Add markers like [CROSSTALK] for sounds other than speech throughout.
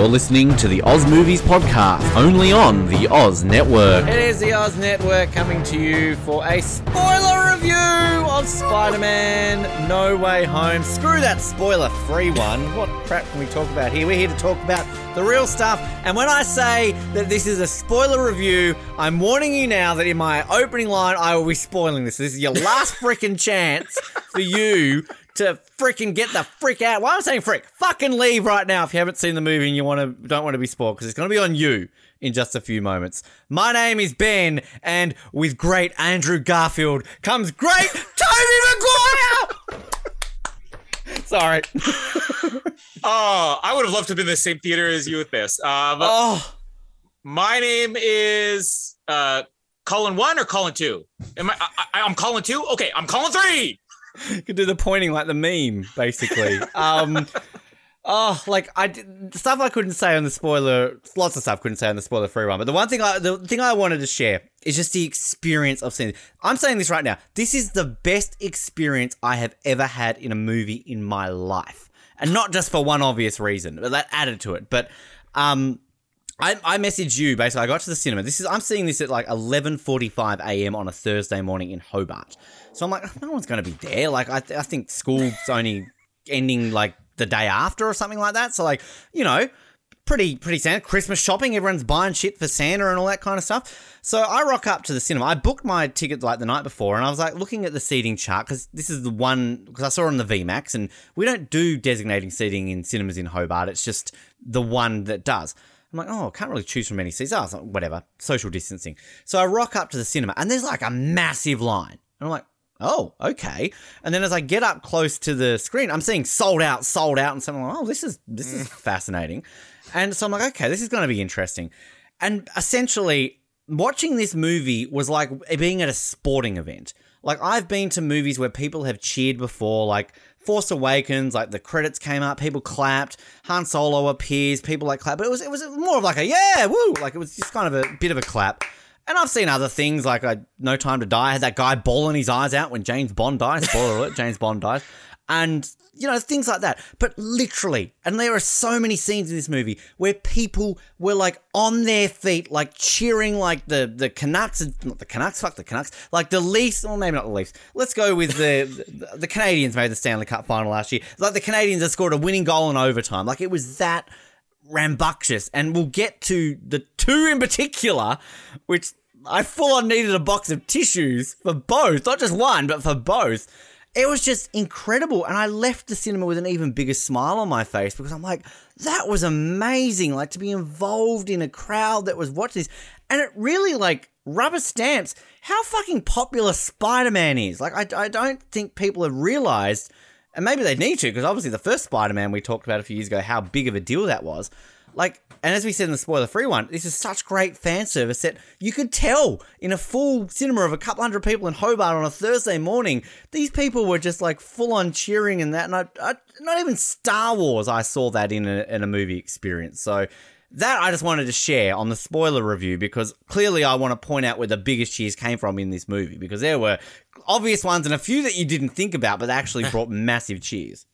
You're listening to the Oz Movies Podcast, only on the Oz Network. It is the Oz Network coming to you for a spoiler review of Spider Man No Way Home. Screw that spoiler free one. What crap can we talk about here? We're here to talk about the real stuff. And when I say that this is a spoiler review, I'm warning you now that in my opening line, I will be spoiling this. This is your last [LAUGHS] freaking chance for you to freaking get the frick out. Why am I saying frick? Fucking leave right now if you haven't seen the movie and you want to don't want to be spoiled because it's going to be on you in just a few moments. My name is Ben, and with great Andrew Garfield comes great [LAUGHS] Tobey Maguire. Sorry. [LAUGHS] Oh, I would have loved to have been in the same theater as you with this. Um, Oh, my name is uh, Colin one or Colin two. Am I, I? I'm Colin two. Okay, I'm Colin three. You [LAUGHS] could do the pointing like the meme, basically. [LAUGHS] um, oh, like I did, stuff I couldn't say on the spoiler. Lots of stuff couldn't say on the spoiler free one. But the one thing I, the thing I wanted to share is just the experience of seeing. I'm saying this right now. This is the best experience I have ever had in a movie in my life, and not just for one obvious reason, but that added to it. But um. I, I messaged you basically. I got to the cinema. This is I'm seeing this at like 11:45 a.m. on a Thursday morning in Hobart. So I'm like, no one's going to be there. Like I, th- I think school's only ending like the day after or something like that. So like, you know, pretty pretty Santa Christmas shopping. Everyone's buying shit for Santa and all that kind of stuff. So I rock up to the cinema. I booked my ticket like the night before, and I was like looking at the seating chart because this is the one because I saw on the VMAX, and we don't do designating seating in cinemas in Hobart. It's just the one that does. I'm like, oh, I can't really choose from any seats. Oh, like, whatever, social distancing. So I rock up to the cinema, and there's like a massive line, and I'm like, oh, okay. And then as I get up close to the screen, I'm seeing sold out, sold out, and so I'm like, oh, this is this is mm. fascinating. And so I'm like, okay, this is going to be interesting. And essentially, watching this movie was like being at a sporting event. Like I've been to movies where people have cheered before, like Force Awakens, like the credits came up, people clapped, Han Solo appears, people like clap, but it was it was more of like a yeah, woo, like it was just kind of a bit of a clap. And I've seen other things like uh, No Time to Die. I had that guy bawling his eyes out when James Bond dies. Spoiler alert: James Bond dies, and you know things like that. But literally, and there are so many scenes in this movie where people were like on their feet, like cheering, like the the Canucks, not the Canucks, fuck the Canucks, like the Leafs, or maybe not the Leafs. Let's go with the the, the Canadiens made the Stanley Cup final last year. Like the Canadiens had scored a winning goal in overtime. Like it was that rambunctious. And we'll get to the two in particular, which I full on needed a box of tissues for both, not just one, but for both. It was just incredible. And I left the cinema with an even bigger smile on my face because I'm like, that was amazing. Like to be involved in a crowd that was watching this. And it really like rubber stamps how fucking popular Spider Man is. Like, I, I don't think people have realized, and maybe they need to, because obviously the first Spider Man we talked about a few years ago, how big of a deal that was. Like, and as we said in the spoiler free one, this is such great fan service that you could tell in a full cinema of a couple hundred people in Hobart on a Thursday morning, these people were just like full on cheering and that. And I, I, not even Star Wars, I saw that in a, in a movie experience. So that I just wanted to share on the spoiler review because clearly I want to point out where the biggest cheers came from in this movie because there were obvious ones and a few that you didn't think about, but they actually [LAUGHS] brought massive cheers.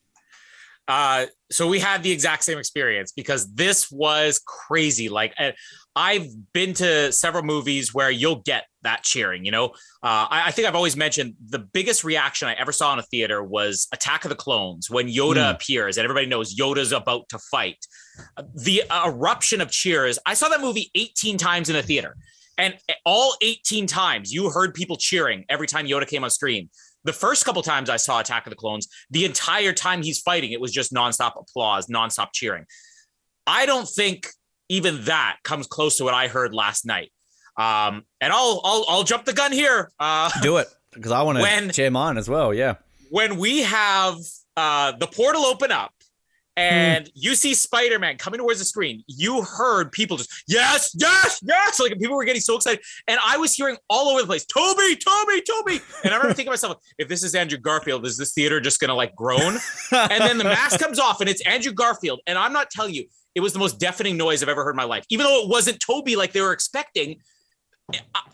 Uh, so we had the exact same experience because this was crazy. Like uh, I've been to several movies where you'll get that cheering. You know, uh, I, I, think I've always mentioned the biggest reaction I ever saw in a theater was Attack of the Clones when Yoda mm. appears and everybody knows Yoda's about to fight. The eruption of cheers. I saw that movie 18 times in a theater, and all 18 times you heard people cheering every time Yoda came on screen the first couple times I saw Attack of the Clones, the entire time he's fighting, it was just nonstop applause, nonstop cheering. I don't think even that comes close to what I heard last night. Um, and I'll I'll I'll jump the gun here. Uh, Do it because I want to share mine as well. Yeah. When we have uh, the portal open up Hmm. and you see Spider-Man coming towards the screen, you heard people just yes, yes, yes, like people were getting so excited, and I was hearing all over the place, Toby, Toby, Toby. and I remember thinking to myself, if this is Andrew Garfield, is this theater just gonna like groan? and then the mask [LAUGHS] comes off, and it's Andrew Garfield, and I'm not telling you, it was the most deafening noise I've ever heard in my life, even though it wasn't Toby like they were expecting.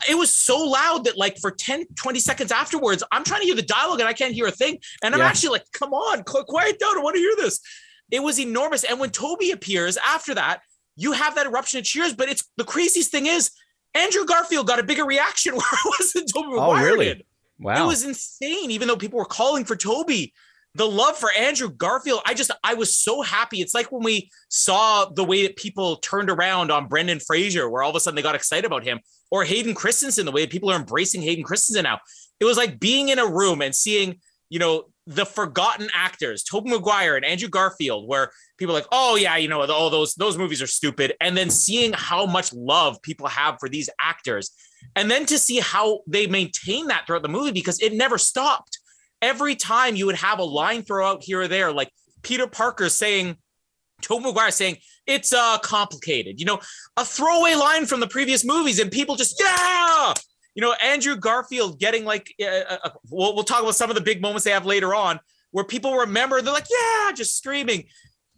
It was so loud that like for 10 20 seconds afterwards i'm trying to hear the dialogue and i can't hear a thing and i'm yeah. actually like come on quiet down i want to hear this it was enormous. And when Toby appears after that, you have that eruption of cheers. But it's the craziest thing is Andrew Garfield got a bigger reaction [LAUGHS] where it wasn't Tobey Maguire. Oh, really? Did. Wow. It was insane, even though people were calling for Toby. The love for Andrew Garfield, I just, I was so happy. It's like when we saw the way that people turned around on Brendan Fraser, where all of a sudden they got excited about him, or Hayden Christensen, the way people are embracing Hayden Christensen now. It was like being in a room and seeing, you know, the forgotten actors, Tobey Maguire and Andrew Garfield, where people are like, oh yeah, you know, all those those movies are stupid, and then seeing how much love people have for these actors, and then to see how they maintain that throughout the movie because it never stopped. Every time you would have a line throw out here or there, like Peter Parker saying, Tobey Maguire saying, it's uh complicated, you know, a throwaway line from the previous movies, and people just yeah, you know, Andrew Garfield getting like, uh, uh, uh, we'll, we'll talk about some of the big moments they have later on where people remember, they're like, yeah, just screaming.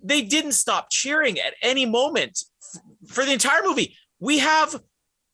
They didn't stop cheering at any moment for the entire movie. We have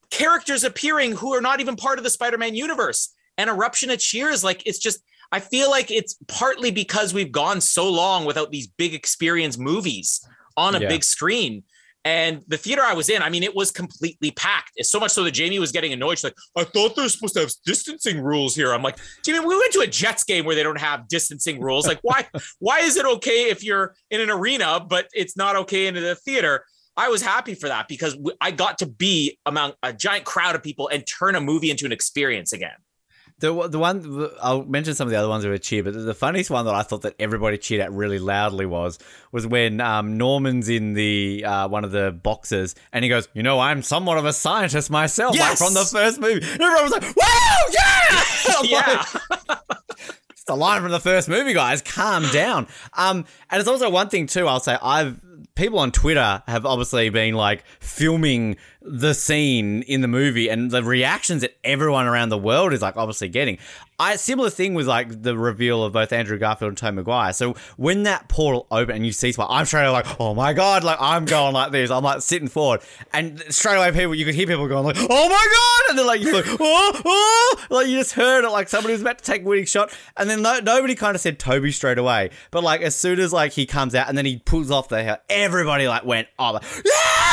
characters appearing who are not even part of the Spider Man universe. And eruption of cheers, like it's just, I feel like it's partly because we've gone so long without these big experience movies on a yeah. big screen and the theater I was in, I mean, it was completely packed. It's so much so that Jamie was getting annoyed. She's like, I thought they're supposed to have distancing rules here. I'm like, Jamie, we went to a Jets game where they don't have distancing rules. Like, why, [LAUGHS] why is it okay if you're in an arena, but it's not okay in the theater? I was happy for that because I got to be among a giant crowd of people and turn a movie into an experience again. The the one I'll mention some of the other ones that were cheered, but the funniest one that I thought that everybody cheered at really loudly was was when um, Norman's in the uh, one of the boxes and he goes, "You know, I'm somewhat of a scientist myself, yes! like from the first movie." And everyone was like, "Wow, yeah, [LAUGHS] yeah." It's [LAUGHS] the line from the first movie, guys. Calm down. Um, and it's also one thing too. I'll say I've people on Twitter have obviously been like filming the scene in the movie and the reactions that everyone around the world is like obviously getting. I similar thing with like the reveal of both Andrew Garfield and Tom Maguire. So when that portal opened and you see Spider, I'm straight away like, oh my god, like I'm going like this. I'm like sitting forward, and straight away people you could hear people going like, oh my god, and they're like, you're like, [LAUGHS] oh, oh, like you just heard it like somebody was about to take a winning shot, and then no, nobody kind of said Toby straight away, but like as soon as like he comes out and then he pulls off the hair, everybody like went, oh, like, yeah!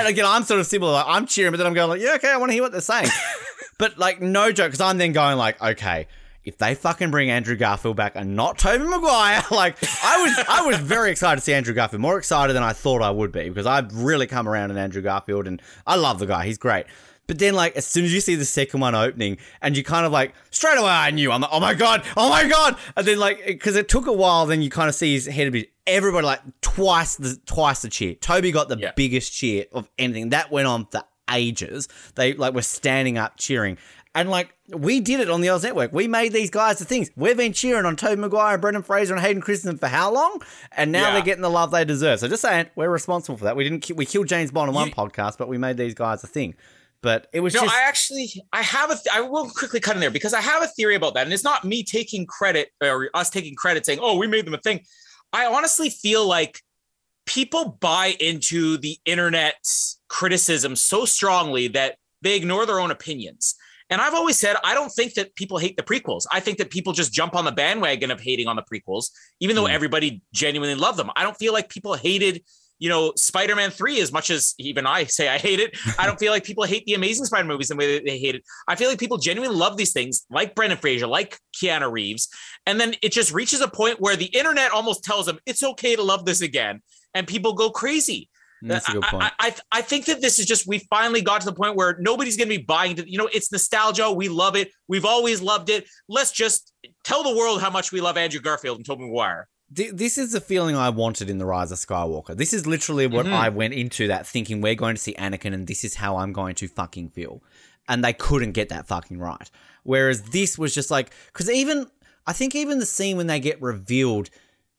Again, I'm sort of similar. Like, I'm cheering, but then I'm going like, yeah, okay, I want to hear what they're saying. [LAUGHS] but like, no joke, because I'm then going like, okay, if they fucking bring Andrew Garfield back and not Tobey Maguire, [LAUGHS] like I was, I was very excited to see Andrew Garfield, more excited than I thought I would be because I've really come around in Andrew Garfield and I love the guy, he's great. But then, like, as soon as you see the second one opening, and you kind of like straight away, I knew. I'm like, oh my god, oh my god! And then, like, because it took a while, then you kind of see his head a bit. Everybody like twice the twice the cheer. Toby got the yeah. biggest cheer of anything. That went on for ages. They like were standing up cheering. And like we did it on the Oz Network. We made these guys the things. We've been cheering on Tobey Maguire, Brendan Fraser, and Hayden Christensen for how long? And now yeah. they're getting the love they deserve. So just saying, we're responsible for that. We didn't we killed James Bond in one podcast, but we made these guys a thing. But it was no, just. I actually, I have a, th- I will quickly cut in there because I have a theory about that. And it's not me taking credit or us taking credit saying, oh, we made them a thing. I honestly feel like people buy into the internet criticism so strongly that they ignore their own opinions. And I've always said, I don't think that people hate the prequels. I think that people just jump on the bandwagon of hating on the prequels, even though mm. everybody genuinely loved them. I don't feel like people hated you know, Spider Man 3, as much as even I say I hate it, I don't [LAUGHS] feel like people hate the Amazing Spider movies the way that they hate it. I feel like people genuinely love these things, like Brendan Fraser, like Keanu Reeves. And then it just reaches a point where the internet almost tells them it's okay to love this again. And people go crazy. Mm, that's a good point. I, I, I think that this is just we finally got to the point where nobody's going to be buying it. You know, it's nostalgia. We love it. We've always loved it. Let's just tell the world how much we love Andrew Garfield and Tobey Maguire. This is the feeling I wanted in the Rise of Skywalker. This is literally what Mhm. I went into that thinking we're going to see Anakin and this is how I'm going to fucking feel. And they couldn't get that fucking right. Whereas this was just like because even I think even the scene when they get revealed,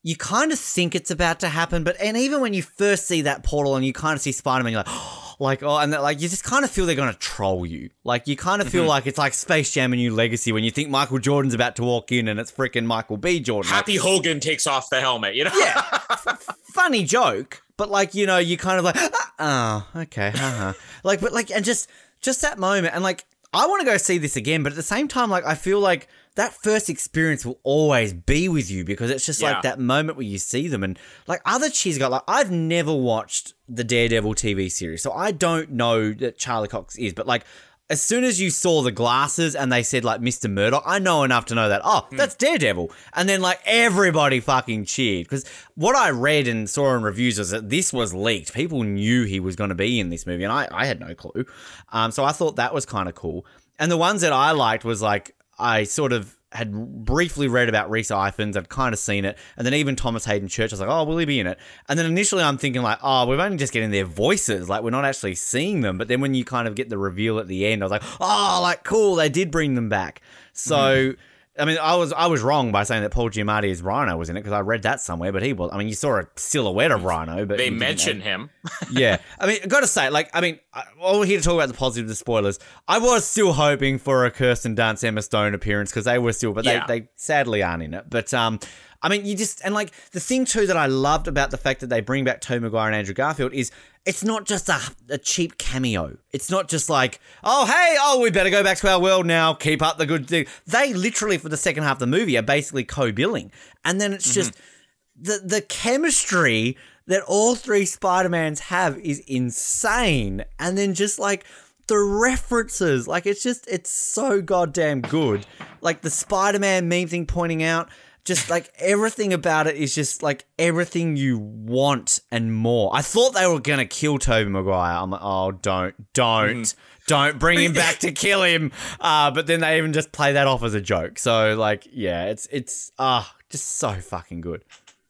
you kind of think it's about to happen, but and even when you first see that portal and you kind of see Spider Man, you're like, like oh, and that, like you just kind of feel they're gonna troll you. Like you kind of feel Mhm. like it's like Space Jam: A New Legacy when you think Michael Jordan's about to walk in and it's freaking Michael B. Jordan. Like, Happy Hogan takes off the helmet. You know. Yeah. [LAUGHS] funny joke, but like you know, you kind of like, oh, okay, haha. like, but like, and just just that moment, and like, I want to go see this again, but at the same time, like, I feel like that first experience will always be with you because it's just Yeah. like that moment where you see them, and like other cheese got like I've never watched the Daredevil TV series, so I don't know that Charlie Cox is, but like. As soon as you saw the glasses and they said like Mr. Murdock, I know enough to know that oh that's Daredevil, and then like everybody fucking cheered because what I read and saw in reviews was that this was leaked. People knew he was going to be in this movie, and I I had no clue. Um, so I thought that was kind of cool. And the ones that I liked was like I sort of had briefly read about Rhys Ifans, I'd kind of seen it, and then even Thomas Haden Church, I was like, oh, will he be in it? And then initially I'm thinking like, oh, we're only just getting their voices, like we're not actually seeing them. But then when you kind of get the reveal at the end, I was like, oh, like cool, they did bring them back. So. Mm-hmm. I mean, I was I was wrong by saying that Paul Giamatti as Rhino was in it because I read that somewhere, but he was. I mean, you saw a silhouette of Rhino, but They mention him. [LAUGHS] yeah. [LAUGHS] I mean, I gotta say, like, I mean, I- we're here to talk about the positives, the spoilers, I was still hoping for a Kirsten Dunst, Emma Stone appearance because they were still, but Yeah. they, they sadly aren't in it. But, um, I mean, you just, and like, the thing too that I loved about the fact that they bring back Tom McGuire and Andrew Garfield is it's not just a, a cheap cameo. It's not just like, oh, hey, oh, we better go back to our world now, keep up the good thing. They literally, for the second half of the movie, are basically co billing. And then it's just, mm-hmm. the the chemistry that all three Spider-Mans have is insane. And then just like the references, like it's just it's so goddamn good. Like the Spider-Man meme thing pointing out just like everything about it is just like everything you want and more. I thought they were gonna kill Tobey Maguire. I'm like, oh, don't, don't, don't bring him back to [LAUGHS] kill him. Uh, but then they even just play that off as a joke. So like, yeah, it's it's ah, just so fucking good.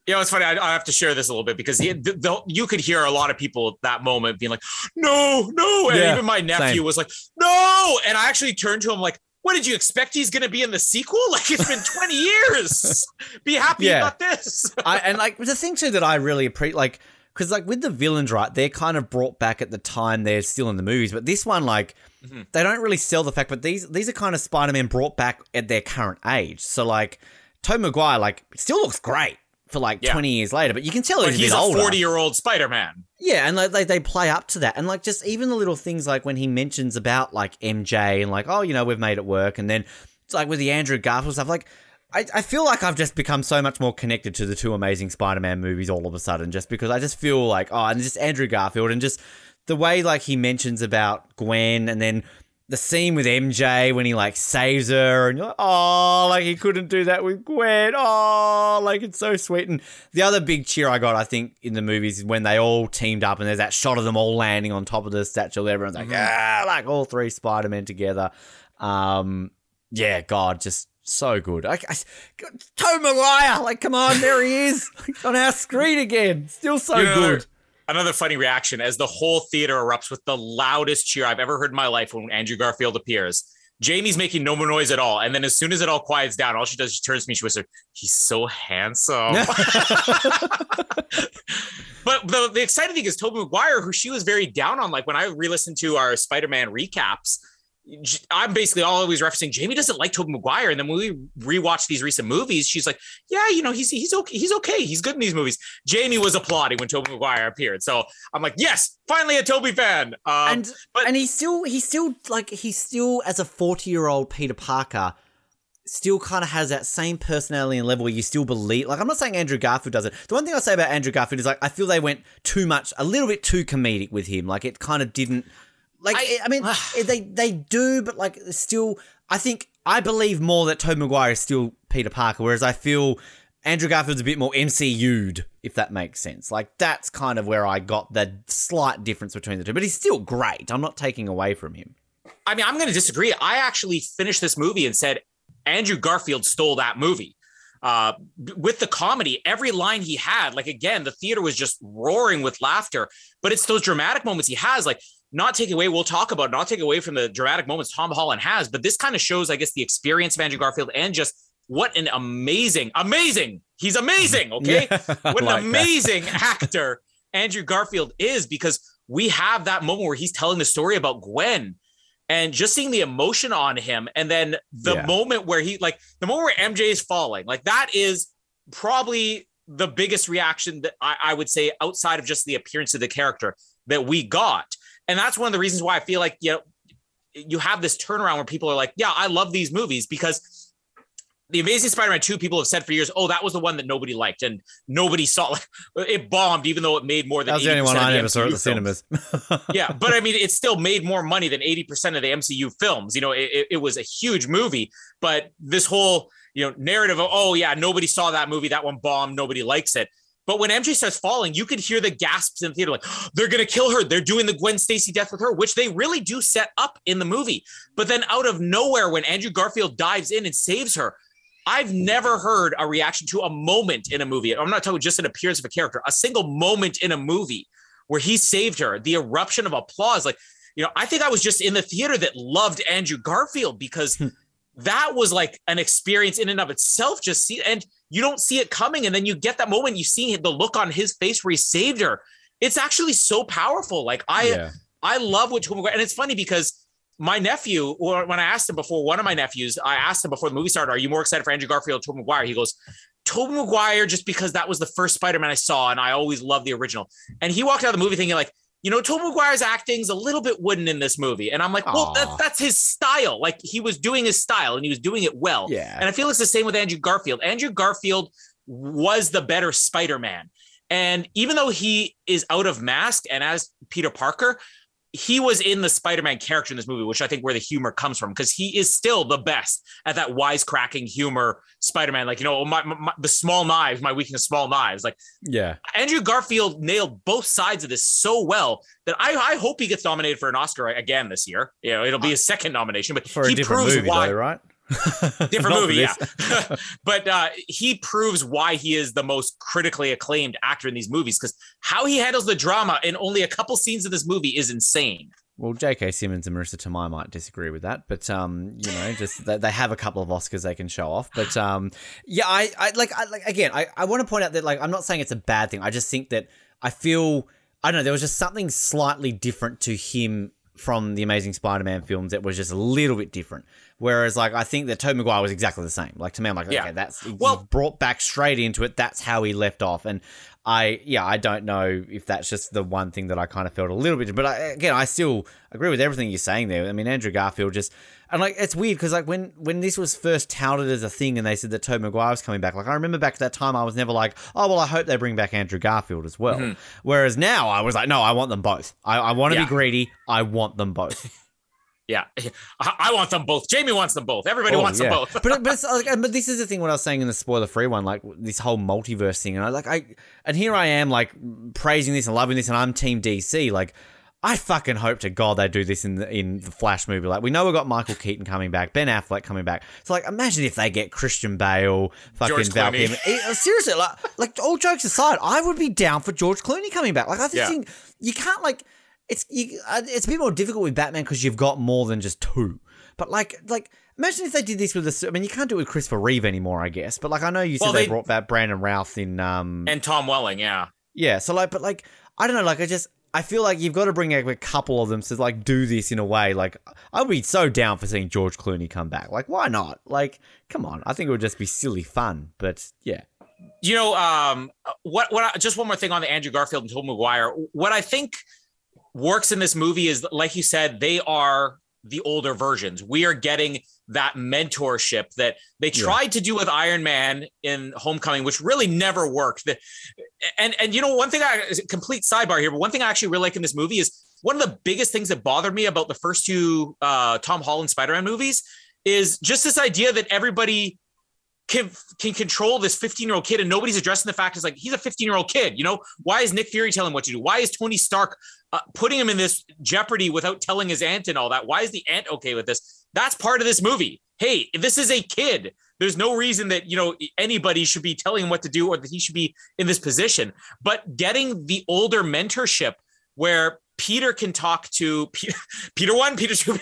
You know, it's funny. I, I have to share this a little bit because the, the, the, you could hear a lot of people at that moment being like, "No, no," and Yeah, even my nephew same. was like, "No," and I actually turned to him like, "What did you expect? He's going to be in the sequel? [LAUGHS] Like it's been twenty years. Be happy Yeah. got this." [LAUGHS] I and like the thing too that I really appreciate, like, because like with the villains, right? They're kind of brought back at the time they're still in the movies, but this one, like, Mhm. they don't really sell the fact. But these these are kind of Spider Man brought back at their current age. So like, Tobey Maguire, like, still looks great for like Yeah. twenty years later, but you can tell he's, he's a a bit older. forty-year-old Spider-Man. Yeah, and like they, they play up to that, and like just even the little things like when he mentions about like MJ and like oh you know we've made it work, and then it's like with the Andrew Garfield stuff, like I, I feel like I've just become so much more connected to the two Amazing Spider-Man movies all of a sudden, just because I just feel like oh and just Andrew Garfield and just the way like he mentions about Gwen, and then the scene with MJ when he like saves her, and you're like oh like he couldn't do that with Gwen, oh like it's so sweet, and the other big cheer I got, I think, in the movies is when they all teamed up and there's that shot of them all landing on top of the statue. Everyone's like, ah, like all three Spider Men together. Um, yeah, God, just so good. I, I, Tobey Maguire, like, come on, there he is [LAUGHS] on our screen again. Still so know, good. Another funny reaction as the whole theater erupts with the loudest cheer I've ever heard in my life when Andrew Garfield appears. Jamie's making no more noise at all, and then as soon as it all quiets down, all she does she turns to me. She whispers, "He's so handsome." [LAUGHS] [LAUGHS] But the, the exciting thing is Tobey Maguire, who she was very down on. Like when I re-listened to our Spider-Man recaps, I'm basically always referencing Jamie doesn't like Tobey Maguire. And then when we rewatch these recent movies, she's like, Yeah, you know, he's he's okay, he's okay, he's good in these movies. Jamie was applauding when Tobey Maguire appeared. So I'm like, yes, finally a Toby fan. Um, and but- and he's still he's still like he's still as a 40 year old Peter Parker still kind of has that same personality and level where you still believe like I'm not saying Andrew Garfield does it. The one thing I say about Andrew Garfield is like I feel they went too much a little bit too comedic with him. Like it kind of didn't like I- I, mean [SIGHS] they they do but like still I think I believe more that Tobey Maguire is still Peter Parker whereas I feel Andrew Garfield's a bit more MCU'd, if that makes sense. Like that's kind of where I got the slight difference between the two. But he's still great. I'm not taking away from him. I mean, I'm going to disagree. I actually finished this movie and said Andrew Garfield stole that movie. Uh, with the comedy, every line he had, like again, the theater was just roaring with laughter. But it's those dramatic moments he has, like not take away. We'll talk about not take away from the dramatic moments Tom Holland has, but this kind of shows, I guess, the experience of Andrew Garfield and just what an amazing, amazing. He's amazing. [LAUGHS] Okay, yeah, what an amazing [LAUGHS] actor Andrew Garfield is because we have that moment where he's telling the story about Gwen and just seeing the emotion on him and then the yeah. moment where he like the moment where mj is falling like that is probably the biggest reaction that I, I, would say outside of just the appearance of the character that we got and that's one of the reasons why i feel like you know you have this turnaround where people are like yeah i love these movies because the Amazing Spider-Man 2 people have said for years, oh, that was the one that nobody liked and nobody saw. Like, it bombed, even though it made more than. That was the only one I never saw at the cinemas. [LAUGHS] yeah, but I mean, it still made more money than 80% of the MCU films. You know, it, it was a huge movie, but this whole you know narrative of oh yeah, nobody saw that movie, that one bombed, nobody likes it. But when MJ starts falling, you could hear the gasps in the theater, like [GASPS] they're gonna kill her. They're doing the Gwen Stacy death with her, which they really do set up in the movie. But then out of nowhere, when Andrew Garfield dives in and saves her, I've never heard a reaction to a moment in a movie. I'm not talking just an appearance of a character, a single moment in a movie where he saved her, the eruption of applause. Like, you know, I think I was just in the theater that loved Andrew Garfield because hmm. that was like an experience in and of itself. Just see, and you don't see it coming. And then you get that moment, you see the look on his face where he saved her. It's actually so powerful. Like, I, yeah. I love what Tom and it's funny because my nephew, or when I asked him before, one of my nephews, I asked him before the movie started, "Are you more excited for Andrew Garfield or Tobey Maguire?" He goes, "Tobey Maguire, just because that was the first Spider-Man I saw, and I always loved the original." And he walked out of the movie thinking like, you know, Tobey Maguire's acting's a little bit wooden in this movie, and I'm like, well, that, that's his style. Like he was doing his style, and he was doing it well. Yeah. And I feel it's the same with Andrew Garfield. Andrew Garfield was the better Spider-Man. And even though he is out of mask and as Peter Parker, he was in the Spider-Man character in this movie, which I think where the humor comes from, because he is still the best at that wisecracking humor Spider-Man. Like, you know, my, my, the small knives, my weakness, small knives. Like, yeah, Andrew Garfield nailed both sides of this so well that I, I hope he gets nominated for an Oscar again this year. You know, it'll be his second nomination, but for he proves movie, why, though, right? [LAUGHS] different movie, yeah. [LAUGHS] but uh, he proves why he is the most critically acclaimed actor in these movies because how he handles the drama in only a couple scenes of this movie is insane. Well, J.K. Simmons and Marisa Tomei might disagree with that, but um, you know, just they have a couple of Oscars they can show off. But um, yeah, I, I like, I like again, I, I want to point out that like I'm not saying it's a bad thing. I just think that I feel I don't know there was just something slightly different to him from the Amazing Spider-Man films that was just a little bit different. Whereas, like, I think that Tobey Maguire was exactly the same. Like to me, I'm like, yeah. okay, that's well brought back straight into it. That's how he left off, and I, yeah, I don't know if that's just the one thing that I kind of felt a little bit. But I, again, I still agree with everything you're saying there. I mean, Andrew Garfield just, and like, it's weird because like when when this was first touted as a thing, and they said that Tobey Maguire was coming back, like I remember back at that time, I was never like, oh well, I hope they bring back Andrew Garfield as well. Mm-hmm. Whereas now, I was like, no, I want them both. I, I want to yeah. be greedy. I want them both. [LAUGHS] Yeah, [LAUGHS] I want them both. Jamie wants them both. Everybody oh, wants yeah. them both. but but [LAUGHS] like, but this is the thing. What I was saying in the spoiler free one, like this whole multiverse thing, and I like I and here I am like praising this and loving this, and I'm Team DC. Like I fucking hope to God they do this in the in the Flash movie. Like we know we've got Michael Keaton coming back, Ben Affleck coming back. So like imagine if they get Christian Bale, fucking Val Kilmer. Uh, seriously, like like all jokes aside, I would be down for George Clooney coming back. Like I yeah. think you can't like it's you, uh, it's a bit more difficult with Batman because you've got more than just two. But like like imagine if they did this with a. I mean, you can't do it with Christopher Reeve anymore, I guess. But like I know you said well, they, they, brought back Brandon Routh in um and Tom Welling, yeah, yeah. So like, but like I don't know, like I just. I feel like you've got to bring like a couple of them to like do this in a way. Like I'd be so down for seeing George Clooney come back. Like why not? Like come on, I think it would just be silly fun. But yeah, you know, um, what what? Just one more thing on the Andrew Garfield and Tom Maguire. What I think works in this movie is like you said, they are the older versions. We are getting that mentorship that they tried yeah. to do with Iron Man in Homecoming, which really never worked. And and you know one thing I complete sidebar here, but one thing I actually really like in this movie is one of the biggest things that bothered me about the first two uh, Tom Holland Spider-Man movies is just this idea that everybody can can control this 15 year old kid and nobody's addressing the fact is like he's a 15 year old kid you know why is nick fury telling him what to do why is tony stark uh, putting him in this jeopardy without telling his aunt and all that. Why is the aunt okay with this? That's part of this movie. Hey this is a kid. There's no reason that you know anybody should be telling him what to do or that he should be in this position. But getting the older mentorship where Peter can talk to Peter, [LAUGHS] Peter one, Peter two,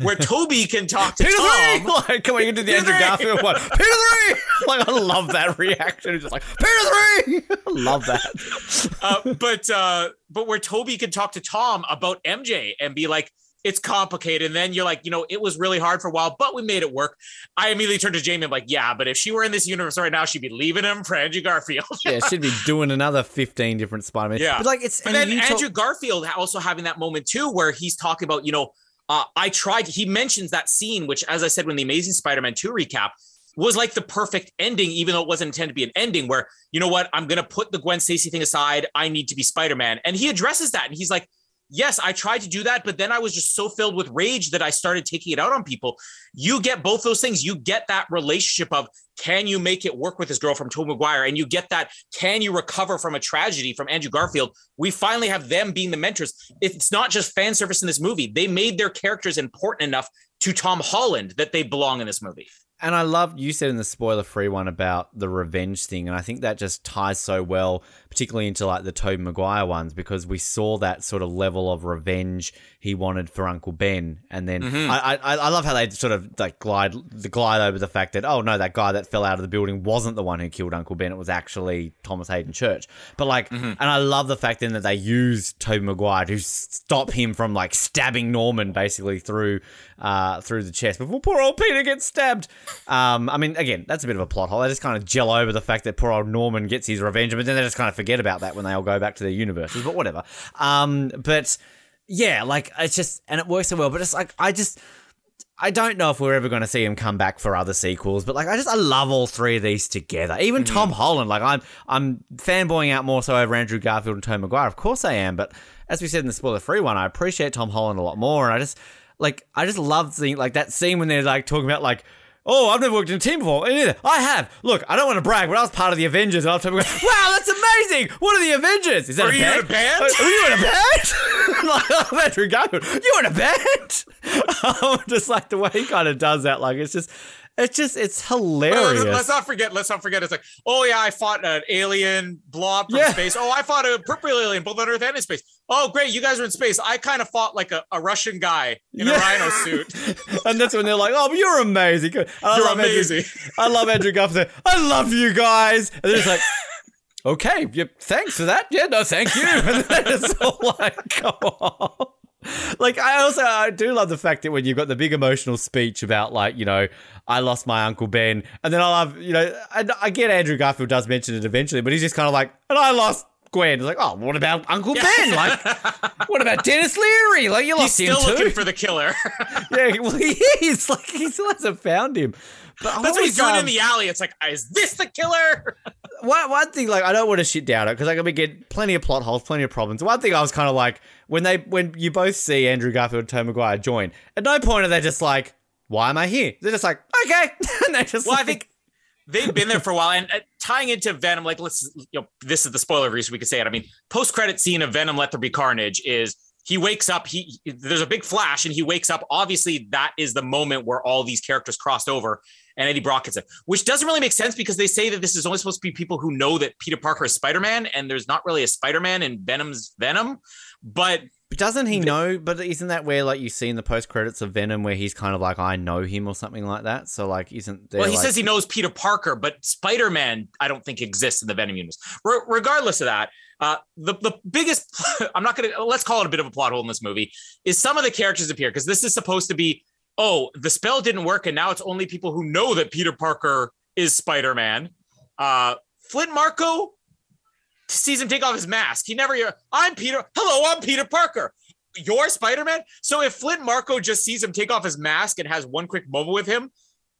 where [LAUGHS] Toby can talk to Peter Tom. three, [LAUGHS] like coming into the Peter Andrew three. Garfield one. Peter three, like I love that reaction. It's just like Peter three. I love that. uh, but uh, but where Toby can talk to Tom about MJ and be like, it's complicated. And then you're like, you know, it was really hard for a while, but we made it work. I immediately turned to Jamie. I'm like, yeah, but if she were in this universe right now, she'd be leaving him for Andrew Garfield. [LAUGHS] Yeah, she'd be doing another fifteen different Spider-Man. Yeah. but like it's and then talk- Andrew Garfield also having that moment too, where he's talking about, you know, uh, I tried. He mentions that scene, which, as I said, when the Amazing Spider-Man two recap was like the perfect ending, even though it wasn't intended to be an ending. Where you know what, I'm gonna put the Gwen Stacy thing aside. I need to be Spider-Man, and he addresses that, and he's like. Yes, I tried to do that, but then I was just so filled with rage that I started taking it out on people. You get both those things. You get that relationship of can you make it work with this girl from Tom McGuire? and you get that can you recover from a tragedy from Andrew Garfield. We finally have them being the mentors. It's not just fan service in this movie. They made their characters important enough to Tom Holland that they belong in this movie. And I love you said in the spoiler free one about the revenge thing, and I think that just ties so well, particularly into like the Tobey Maguire ones, because we saw that sort of level of revenge he wanted for Uncle Ben, and then Mhm. I, I I love how they sort of like glide the glide over the fact that oh no that guy that fell out of the building wasn't the one who killed Uncle Ben, it was actually Thomas Haden Church. But like, Mhm. and I love the fact then that they used Tobey Maguire to stop him from like stabbing Norman basically through uh through the chest before poor old Peter gets stabbed. Um, I mean, again, that's a bit of a plot hole. They just kind of gel over the fact that poor old Norman gets his revenge, but then they just kind of forget about that when they all go back to their universes. But whatever. Um, but yeah, like it's just, and it works so well. But it's like I just, I don't know if we're ever going to see him come back for other sequels. But like, I just, I love all three of these together. Even Tom Holland, like I'm, I'm fanboying out more so over Andrew Garfield and Tom McGuire. Of course I am. But as we said in the spoiler free one, I appreciate Tom Holland a lot more, and I just like, I just love seeing like that scene when they're like talking about like. Oh, I've never worked in a team before. Neither. I have. Look, I don't want to brag, but I was part of the Avengers, and I was about, wow, that's amazing. What are the Avengers? Is that Were a you in a band? Are you in a band? [LAUGHS] like, I'm Andrew Garfield. You in a band? [LAUGHS] um, just like the way he kind of does that. Like, it's just, it's just, it's hilarious. let's not forget. Let's not forget. It's like, oh yeah, I fought an alien blob from Yeah. space. Oh, I fought a purple alien both on Earth and in space. Oh, great, you guys are in space. I kind of fought like a, a Russian guy in a rhino suit. [LAUGHS] and that's when they're like, "Oh, you're amazing." And I You're love Andrew- amazing. I love Andrew Garfield. I love you guys, and they're just like, [LAUGHS] "Okay, yeah, thanks for that. Yeah, no, thank you." [LAUGHS] And then it's all like, "Come on." Like I also I do love the fact that when you've got the big emotional speech about like you know I lost my uncle Ben and then I love you know and I get Andrew Garfield does mention it eventually but he's just kind of like and I lost Gwen it's like oh what about Uncle Ben like what about Denis Leary like you He's lost him still too looking for the killer. [LAUGHS] yeah well he is like he still hasn't found him but That's what he's doing always, in the alley. It's like, is this the killer? [LAUGHS] one, one thing like I don't want to shit down it because I get plenty of plot holes, plenty of problems. One thing I was kind of like when they when you both see Andrew Garfield and Tom Maguire join, at no point are they just like, "Why am I here?" They're just like, "Okay," [LAUGHS] and they're just Well, like, I think they've been there for a while, and uh, tying into Venom, like let's, you know, this is the spoiler so we could say it. I mean, post credit scene of Venom: Let There Be Carnage is he wakes up. He there's a big flash, and he wakes up. Obviously, that is the moment where all these characters crossed over, and Eddie Brock gets it, which doesn't really make sense because they say that this is only supposed to be people who know that Peter Parker is Spider Man, and there's not really a Spider Man in Venom's Venom, but But doesn't he know? But isn't that where like you see in the post credits of Venom where he's kind of like, "I know him" or something like that? So like, isn't there? Well, he like- says he knows Peter Parker, but Spider Man, I don't think exists in the Venom universe. Re- regardless of that, uh, the the biggest, [LAUGHS] I'm not gonna let's call it a bit of a plot hole in this movie, is some of the characters appear because this is supposed to be, oh, the spell didn't work, and now it's only people who know that Peter Parker is Spider Man. Uh, Flint Marko sees him take off his mask. He never, I'm Peter. Hello, I'm Peter Parker. You're Spider Man. So if Flint Marko just sees him take off his mask and has one quick moment with him,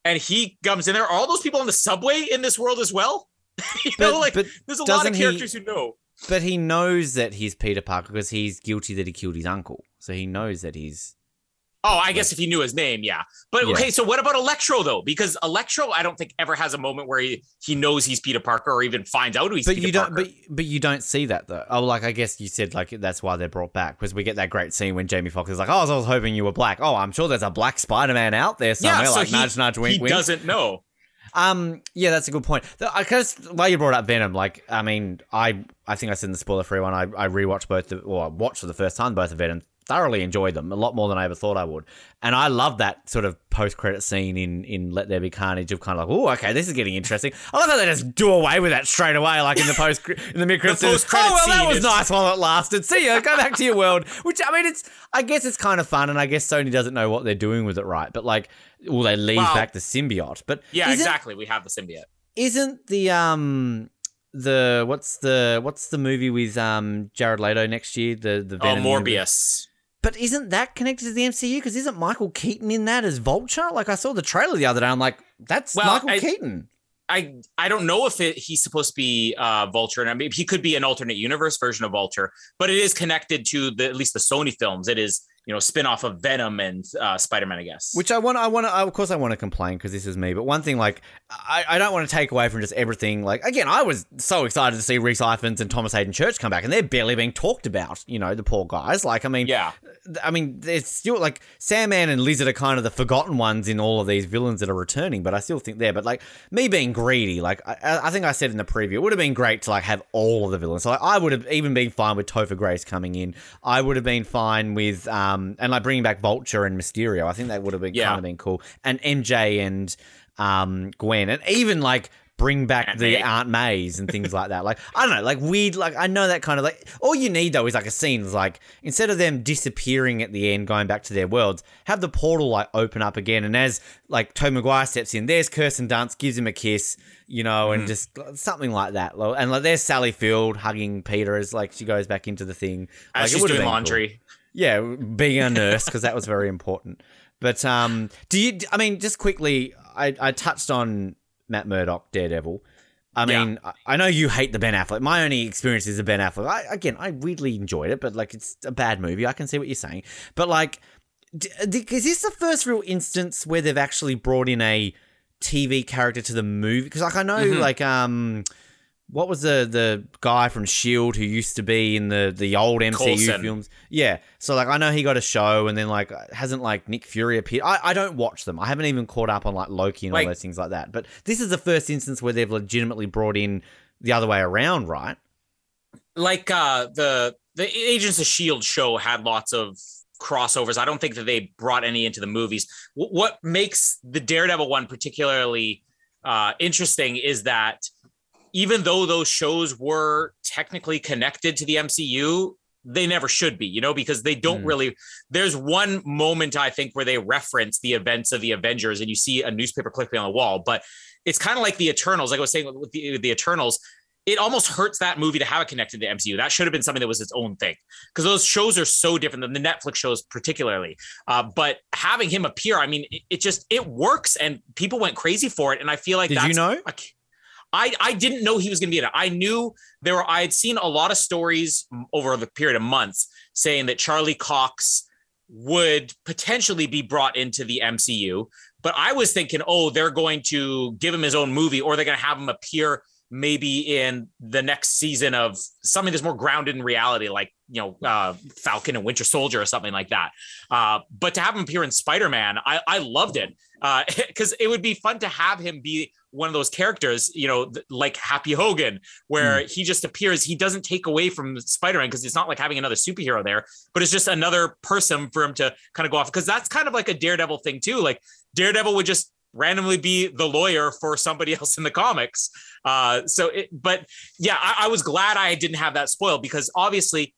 and he comes in there, are all those people on the subway in this world as well? [LAUGHS] you But- know, like there's a lot of he- characters who know. but he knows that he's Peter Parker because he's guilty that he killed his uncle, so he knows that he's Oh, I guess if he knew his name, yeah. But Yeah. okay, so what about Electro though? Because Electro, I don't think ever has a moment where he, he knows he's Peter Parker or even finds out who he's but Peter you don't Parker. but but you don't see that though oh like i guess you said like that's why they're brought back because we get that great scene when jamie Foxx is like oh i was hoping you were black oh i'm sure there's a black spider-man out there somewhere yeah, so like he, nudge nudge wink he wink doesn't know. um yeah that's a good point guess while you brought up venom like i mean i i think i said in the spoiler free one i, I rewatched both the or I watched for the first time both of venom thoroughly enjoyed them a lot more than i ever thought i would. And i love that sort of post-credit scene in in let there be carnage of kind of like oh okay this is getting interesting. I love how they just do away with that straight away like in the post in the mid-credits The post-credit oh well that was nice while it lasted. See ya. Go back to your world. Which i mean it's i guess it's kind of fun and i guess sony doesn't know what they're doing with it right but like will they leave Well- back the symbiote? But Yeah, exactly. We have the symbiote. isn't the um the what's the what's the movie with um Jared Leto next year? The the Oh, Morbius. movie? But isn't that connected to the MCU because isn't Michael Keaton in that as Vulture? Like I saw the trailer the other day I'm like that's Well, Michael I- Keaton. I I don't know if it, he's supposed to be uh, Vulture, and I mean he could be an alternate universe version of Vulture, but it is connected to the at least the Sony films. It is you know spin off of Venom and uh, Spider Man, I guess. Which I want, I want to, of course, I want to complain because this is me. But one thing, like, I, I don't want to take away from just everything. Like, again, I was so excited to see Rhys Ifans and Thomas Haden Church come back, and they're barely being talked about. You know, the poor guys. Like, I mean, yeah, I mean, there's still like Sandman and Lizard are kind of the forgotten ones in all of these villains that are returning, but I still think they're. But like me being greedy, like I, I think I said in the preview, it would have been great to like have all of the villains. So like, I would have even been fine with Topher Grace coming in. I would have been fine with um and like bringing back Vulture and Mysterio. I think that would have been Yeah. kind of been cool. And MJ and um Gwen and even like bring back Aunt the May. Aunt Mays and things like that. Like I don't know, like weird. Like I know that kind of like all you need though is like a scene. Is like instead of them disappearing at the end, going back to their worlds, have the portal like open up again. And as like Tobey Maguire steps in, there's Kirsten Dunst gives him a kiss, you know, and just something like that. And like there's Sally Field hugging Peter as like she goes back into the thing. Like, as it she's doing been cool. laundry. Yeah, being a nurse because that was very important. But um, do you? I mean, just quickly, I, I touched on Matt Murdock, Daredevil. I Yeah. mean, I- I know you hate the Ben Affleck. My only experience is the Ben Affleck. I, again, I weirdly enjoyed it, but like, it's a bad movie. I can see what you're saying, but like, d- d- is this the first real instance where they've actually brought in a TV character to the movie? Because like, I know, Mhm. like, um. What was the the guy from Shield who used to be in the the old MCU Coulson. films? Yeah, so like I know he got a show, and then like hasn't like Nick Fury appeared. I, I don't watch them. I haven't even caught up on like Loki and Like- all those things like that. But this is the first instance where they've legitimately brought in the other way around, right? like uh the the Agents of Shield show had lots of crossovers. I don't think that they brought any into the movies. Wh- what makes the Daredevil one particularly uh, interesting is that even though those shows were technically connected to the MCU, they never should be, you know, because they don't Mm. really. There's one moment I think where they reference the events of the Avengers, and you see a newspaper clipping on the wall, but it's kind of like the Eternals. Like I was saying with the, the Eternals, it almost hurts that movie to have it connected to the MCU. That should have been something that was its own thing because those shows are so different than the Netflix shows, particularly. Uh, but having him appear, I mean, it, it just it works, and people went crazy for it. And I feel like Did that's you know? a- I I didn't know he was going to be in it. I knew there were. I had seen a lot of stories over the period of months saying that Charlie Cox would potentially be brought into the MCU. But I was thinking, oh, they're going to give him his own movie, or they're going to have him appear maybe in the next season of something that's more grounded in reality, like you know, uh, Falcon and Winter Soldier or something like that. Uh, but to have him appear in Spider Man, I, I loved it [LAUGHS] because it would be fun to have him be one of those characters, you know, like Happy Hogan, where he just appears. He doesn't take away from Spider Man because it's not like having another superhero there, but it's just another person for him to kind of go off. Because that's kind of like a Daredevil thing too. Like Daredevil would just randomly be the lawyer for somebody [LAUGHS] else in the comics. Uh, so, it, but yeah, I, I was glad I didn't have that spoiled because obviously,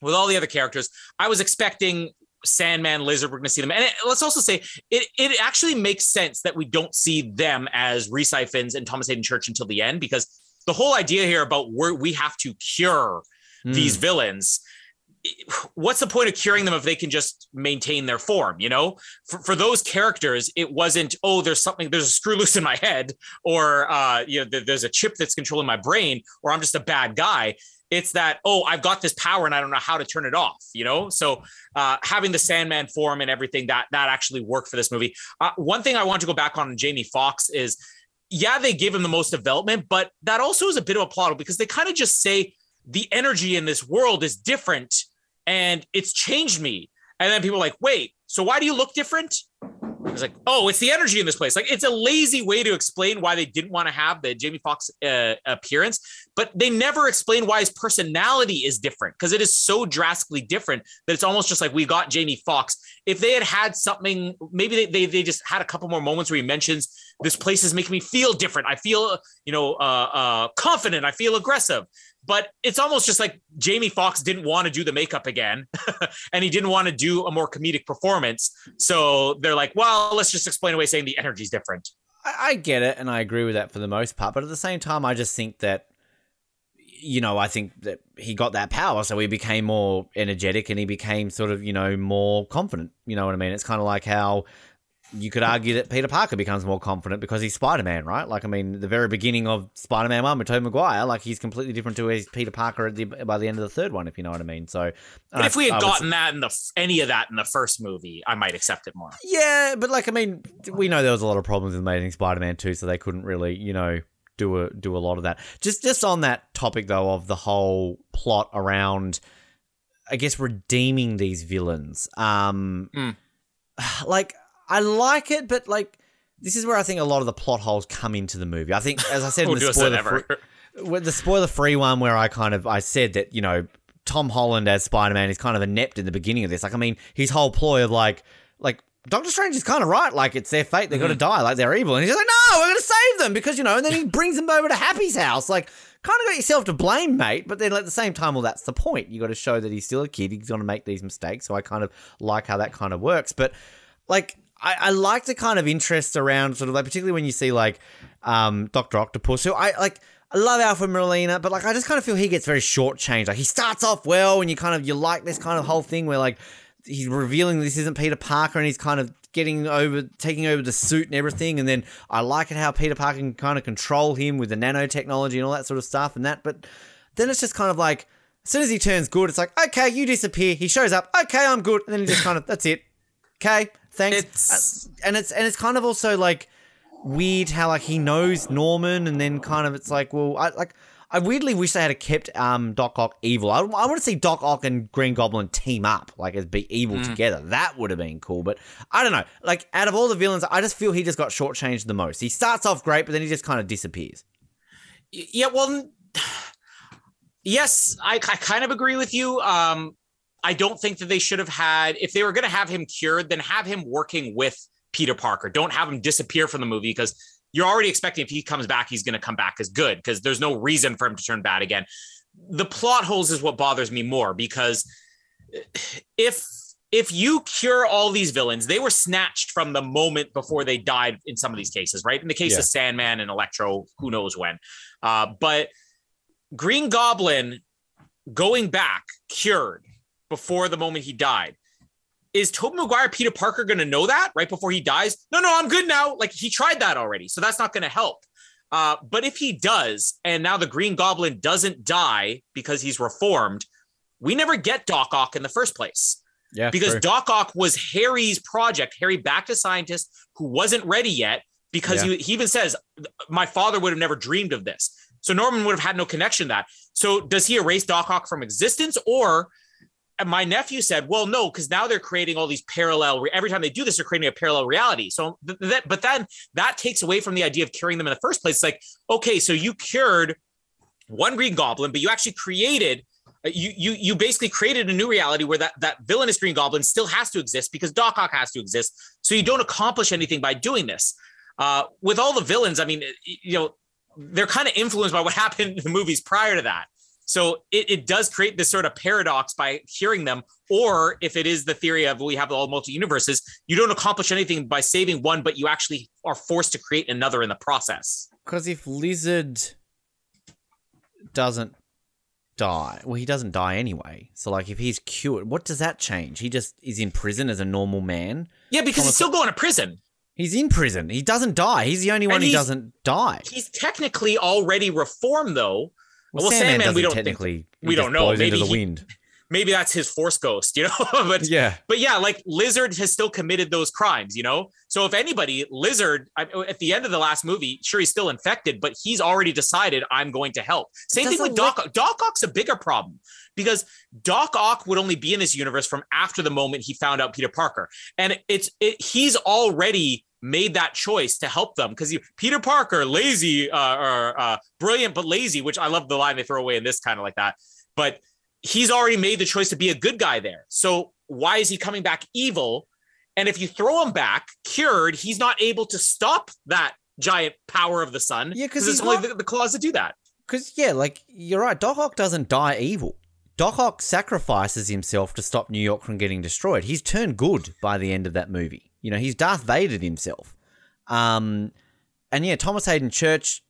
with all the other characters, I was expecting Sandman, Lizard, we're going to see them. And it, let's also say it, it actually makes sense that we don't see them as Rhys and Thomas Haden Church until the end because the whole idea here about where we have to cure Hmm. these villains what's the point of curing them if they can just maintain their form you know for, for those characters it wasn't oh there's something there's a screw loose in my head or uh you know there- there's a chip that's controlling my brain or i'm just a bad guy It's that, oh, I've got this power and I don't know how to turn it off, you know? So uh, having the Sandman form and everything that that actually worked for this movie. Uh, one thing I want to go back on Jamie Foxx is yeah, they give him the most development, but that also is a bit of a plot because they kind of just say the energy in this world is different and it's changed me. And then people are like, wait, so why do you look different? It's like, oh, it's the energy in this place. Like, it's a lazy way to explain why they didn't want to have the Jamie Foxx uh, appearance, but they never explain why his personality is different because it is so drastically different that it's almost just like we got Jamie Foxx. If they had had something, maybe they, they, they just had a couple more moments where he mentions this place is making me feel different. I feel, you know, uh, uh, confident. I feel aggressive but it's almost just like Jamie Foxx didn't want to do the makeup again [LAUGHS] and he didn't want to do a more comedic performance. So they're like, well, let's just explain away saying the energy's different. I, I get it and I agree with that for the most part. But at the same time, I just think that, you know, I think that he got that power. So he became more energetic and he became sort of, you know, more confident. You know what I mean? It's kind of like how you could argue that Peter Parker becomes more confident because he's Spider Man, right? Like, I mean, the very beginning of Spider Man 1 with Tobey Maguire, like, he's completely different to his Peter Parker the, by the end of the third one, if you know what I mean. So, but if we had I gotten that in the any of that in the first movie, I might accept it more. Yeah, but like, I mean, we know there was a lot of problems with Amazing Spider Man 2, so they couldn't really, you know, do a do a lot of that. Just just on that topic though of the whole plot around, I guess, redeeming these villains. Um, mm. [SIGHS] like I like it, but like this is where I think a lot of the plot holes come into the movie. I think, as I said, [LAUGHS] in the spoiler free, [LAUGHS] the spoiler free one, where I kind of I said that you know Tom Holland as Spider Man is kind of inept in the beginning of this. Like, I mean, his whole ploy of like like Doctor Strange is kind of right. Like, it's their fate; they're mm-hmm. going to die. Like, they're evil, and he's like, "No, we're going to save them because you know." And then he brings them over to Happy's house. Like, kind of got yourself to blame, mate. But then at the same time, well, that's the point. You got to show that he's still a kid. He's going to make these mistakes. So I kind of like how that kind of works. But like, I, I like the kind of interest around sort of like particularly when you see like um, Doctor Octopus, who I like. I love Alfred Molina, but like I just kind of feel he gets very shortchanged. Like he starts off well, and you kind of you like this kind of whole thing where like he's revealing this isn't Peter Parker, and he's kind of getting over, taking over the suit and everything. And then I like it how Peter Parker can kind of control him with the nanotechnology and all that sort of stuff and that. But then it's just kind of like as soon as he turns good, it's like okay, you disappear. He shows up, okay, I'm good, and then he just kind of that's it. Okay, thanks. It's... Uh, and it's and it's kind of also like weird how like he knows Norman, and then kind of it's like, well, I like. I weirdly wish they had kept um, Doc Ock evil. I, I want to see Doc Ock and Green Goblin team up, like as be evil mm. together. That would have been cool. But I don't know. Like out of all the villains, I just feel he just got shortchanged the most. He starts off great, but then he just kind of disappears. Yeah, well, [SIGHS] yes, I, I kind of agree with you. Um, I don't think that they should have had, if they were going to have him cured, then have him working with Peter Parker. Don't have him disappear from the movie because you're already expecting if he comes back, he's going to come back as good because there's no reason for him to turn bad again. The plot holes is what bothers me more because if if you cure all these villains, they were snatched from the moment before they died in some of these cases, right? In the case yeah. of Sandman and Electro, who knows when. Uh, but Green Goblin going back cured before the moment he died. Is Tobey Maguire Peter Parker going to know that right before he dies? No, no, I'm good now. Like he tried that already. So that's not going to help. Uh, but if he does, and now the Green Goblin doesn't die because he's reformed, we never get Doc Ock in the first place. Yeah. Because true. Doc Ock was Harry's project. Harry backed a scientist who wasn't ready yet because yeah. he, he even says, My father would have never dreamed of this. So Norman would have had no connection to that. So does he erase Doc Ock from existence or my nephew said, "Well, no, because now they're creating all these parallel. Every time they do this, they're creating a parallel reality. So th- but then that takes away from the idea of curing them in the first place. It's like, okay, so you cured one Green Goblin, but you actually created, uh, you you you basically created a new reality where that that villainous Green Goblin still has to exist because Doc Ock has to exist. So you don't accomplish anything by doing this. Uh, with all the villains, I mean, you know, they're kind of influenced by what [LAUGHS] happened in the movies prior to that. So it, it does create this sort of paradox by hearing them. Or if it is the theory of we have all multi universes, you don't accomplish anything by saving one, but you actually are forced to create another in the process. Because if Lizard doesn't die, well, he doesn't die anyway. So, like, if he's cured, what does that change? He just is in prison as a normal man. Yeah, because he's still going to prison. He's in prison. He doesn't die. He's the only one who doesn't die. He's technically already reformed, though, Well, Sandman, doesn't we don't technically. he we don't know. blows into Maybe the he- wind. maybe that's his force ghost, [LAUGHS] you know. [LAUGHS] but Yeah. but yeah, like Lizard has still committed those crimes, you know. So if anybody, Lizard, at the end of the last movie, sure he's still infected, but he's already decided I'm going to help. Same thing with doesn't Doc. Doc Ock's a bigger problem because Doc Ock would only be in this universe from after the moment he found out Peter Parker, and it's it, he's already made that choice to help them because Peter Parker, lazy uh, or uh, brilliant but lazy, which I love the line they throw away in this kind of like that, but he's already made the choice to be a good guy there. So why is he coming back evil? And if you throw him back cured, he's not able to stop that giant power of the sun. Yeah, 'cause it's only not- the, the claws that do that. Because yeah, like you're right. Doc Ock doesn't die evil. Doc Ock sacrifices himself to stop New York from getting destroyed. He's turned good by the end of that movie. You know, he's Darth Vadered himself. Um, and yeah, Thomas Haden Church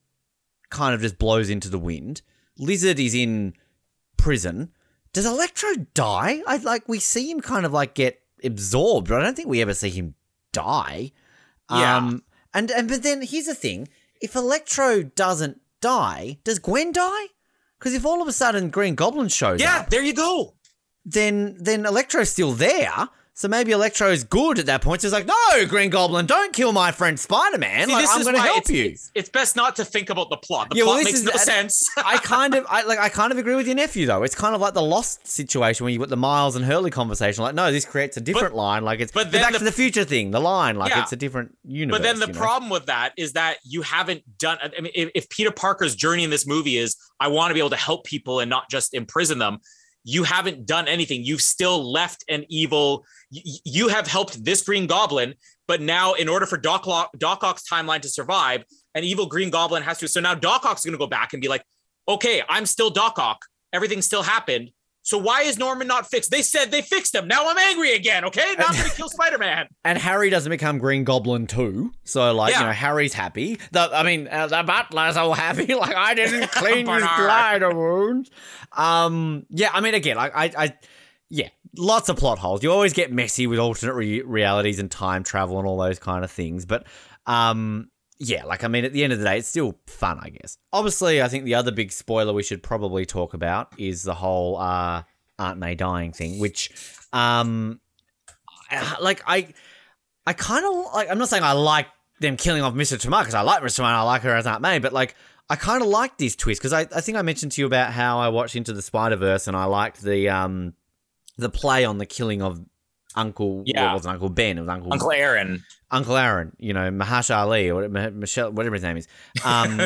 kind of just blows into the wind. Lizard is in prison. Does Electro die? I like we see him kind of like get absorbed, but I don't think we ever see him die. Yeah. Um, and and but then here's the thing: if Electro doesn't die, does Gwen die? Because if all of a sudden Green Goblin shows Yeah, up, there you go. then then Electro's still there. So maybe Electro's good at that point. So he's like, no, Green Goblin, don't kill my friend Spider Man. Like, I'm going to help it's, you. It's, it's best not to think about the plot. The Yeah, plot this makes is- no sense. [LAUGHS] I kind of, I like, I kind of agree with your nephew though. It's kind of like the Lost situation where you got the Miles and Hurley conversation. Like, no, this creates a different line. Like it's but the Back the- to the Future thing. The line, like Yeah. it's a different universe. But then the you know? problem with that is that you haven't done. I mean, if, if Peter Parker's journey in this movie is I want to be able to help people and not just imprison them, you haven't done anything. You've still left an evil. You have helped this Green Goblin, but now in order for Doc, Doc Ock's timeline to survive, an evil Green Goblin has to. So now Doc Ock's going to go back and be like, okay, I'm still Doc Ock. Everything still happened. So why is Norman not fixed? They said they fixed him. Now I'm angry again. Okay, now I'm going to kill Spider Man. [LAUGHS] and Harry doesn't become Green Goblin too. So like, you Yeah. know, Harry's happy. The, I mean, uh, the butler's all happy. [LAUGHS] Like I didn't [LAUGHS] clean his glider wounds. Um, yeah, I mean, again, like I, I, yeah, lots of plot holes. You always get messy with alternate re- realities and time travel and all those kind of things. But, um, yeah, like I mean, at the end of the day, it's still fun, I guess. Obviously, I think the other big spoiler we should probably talk about is the whole uh, Aunt May dying thing, which, um, like I, I kind of like. I'm not saying I like them killing off Mr. Tomei because I like Mr. Tomei. I like her as Aunt May, but like. I kind of like this twist because I, I think I mentioned to you about how I watched Into the Spider Verse and I liked the um the play on the killing of Uncle Yeah. it was it, Uncle Ben it was Uncle Uncle Aaron. Uncle Aaron, you know, Mahash Ali or Michelle, whatever his name is, um,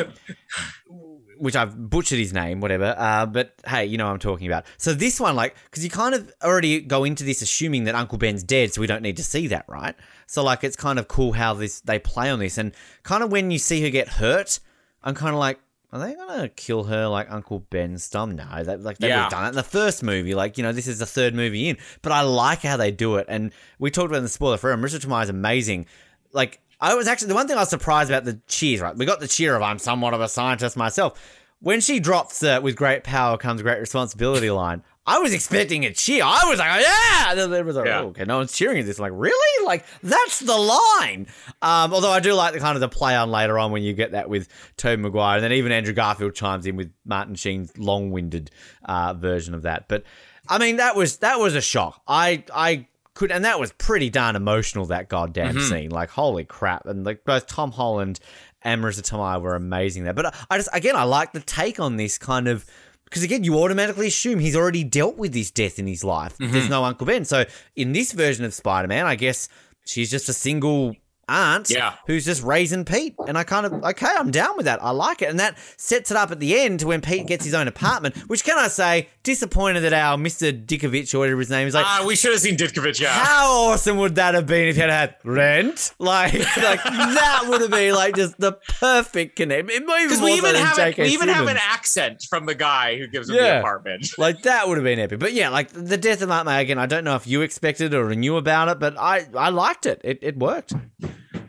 [LAUGHS] which I've butchered his name, whatever. Uh, but hey, you know what I'm talking about. So this one, like, because you kind of already go into this assuming that Uncle Ben's dead, so we don't need to see that, right? So like, it's kind of cool how this they play on this, and kind of when you see her get hurt, I'm kind of like. Are they gonna kill her like Uncle Ben's thumb? No, that like they would Yeah. done it in the first movie. Like you know, this is the third movie in, but I like how they do it. And we talked about in the spoiler for Marisa Tomei is amazing. Like I was actually the one thing I was surprised about the cheers. Right, we got the cheer of I'm somewhat of a scientist myself. When she drops the "with great power comes great responsibility" [LAUGHS] line, I was expecting a cheer. I was like, "Yeah!" There was like, Yeah. oh, okay, no one's cheering at this. Like, really? Like that's the line. Um, although I do like the kind of the play on later on when you get that with Tobey Maguire, and then even Andrew Garfield chimes in with Martin Sheen's long-winded uh, version of that. But I mean, that was that was a shock. I I could, and that was pretty darn emotional. That goddamn Mhm. scene, like holy crap, and like both Tom Holland and Marisa Tomei were amazing there. But I- I just again I like the take on this kind of. Because again, you automatically assume he's already dealt with this death in his life. There's mm-hmm. no Uncle Ben. So in this version of Spider Man, I guess she's just a single aunt Yeah. who's just raising Pete. And I kind of, okay, I'm down with that. I like it. And that sets it up at the end to when Pete gets his own apartment, which can I say, disappointed that our Mr. Dickovich or whatever his name is like, Ah, we should have seen Ditkovich. Yeah. how awesome would that have been if you had had rent? Like, [LAUGHS] like that would have been like just the perfect connection. Because we even have a, we even have an accent from the guy who gives him Yeah. the apartment. [LAUGHS] like that would have been epic. But yeah, like the death of Aunt May again. I don't know if you expected or knew about it, but I I liked it. It it worked.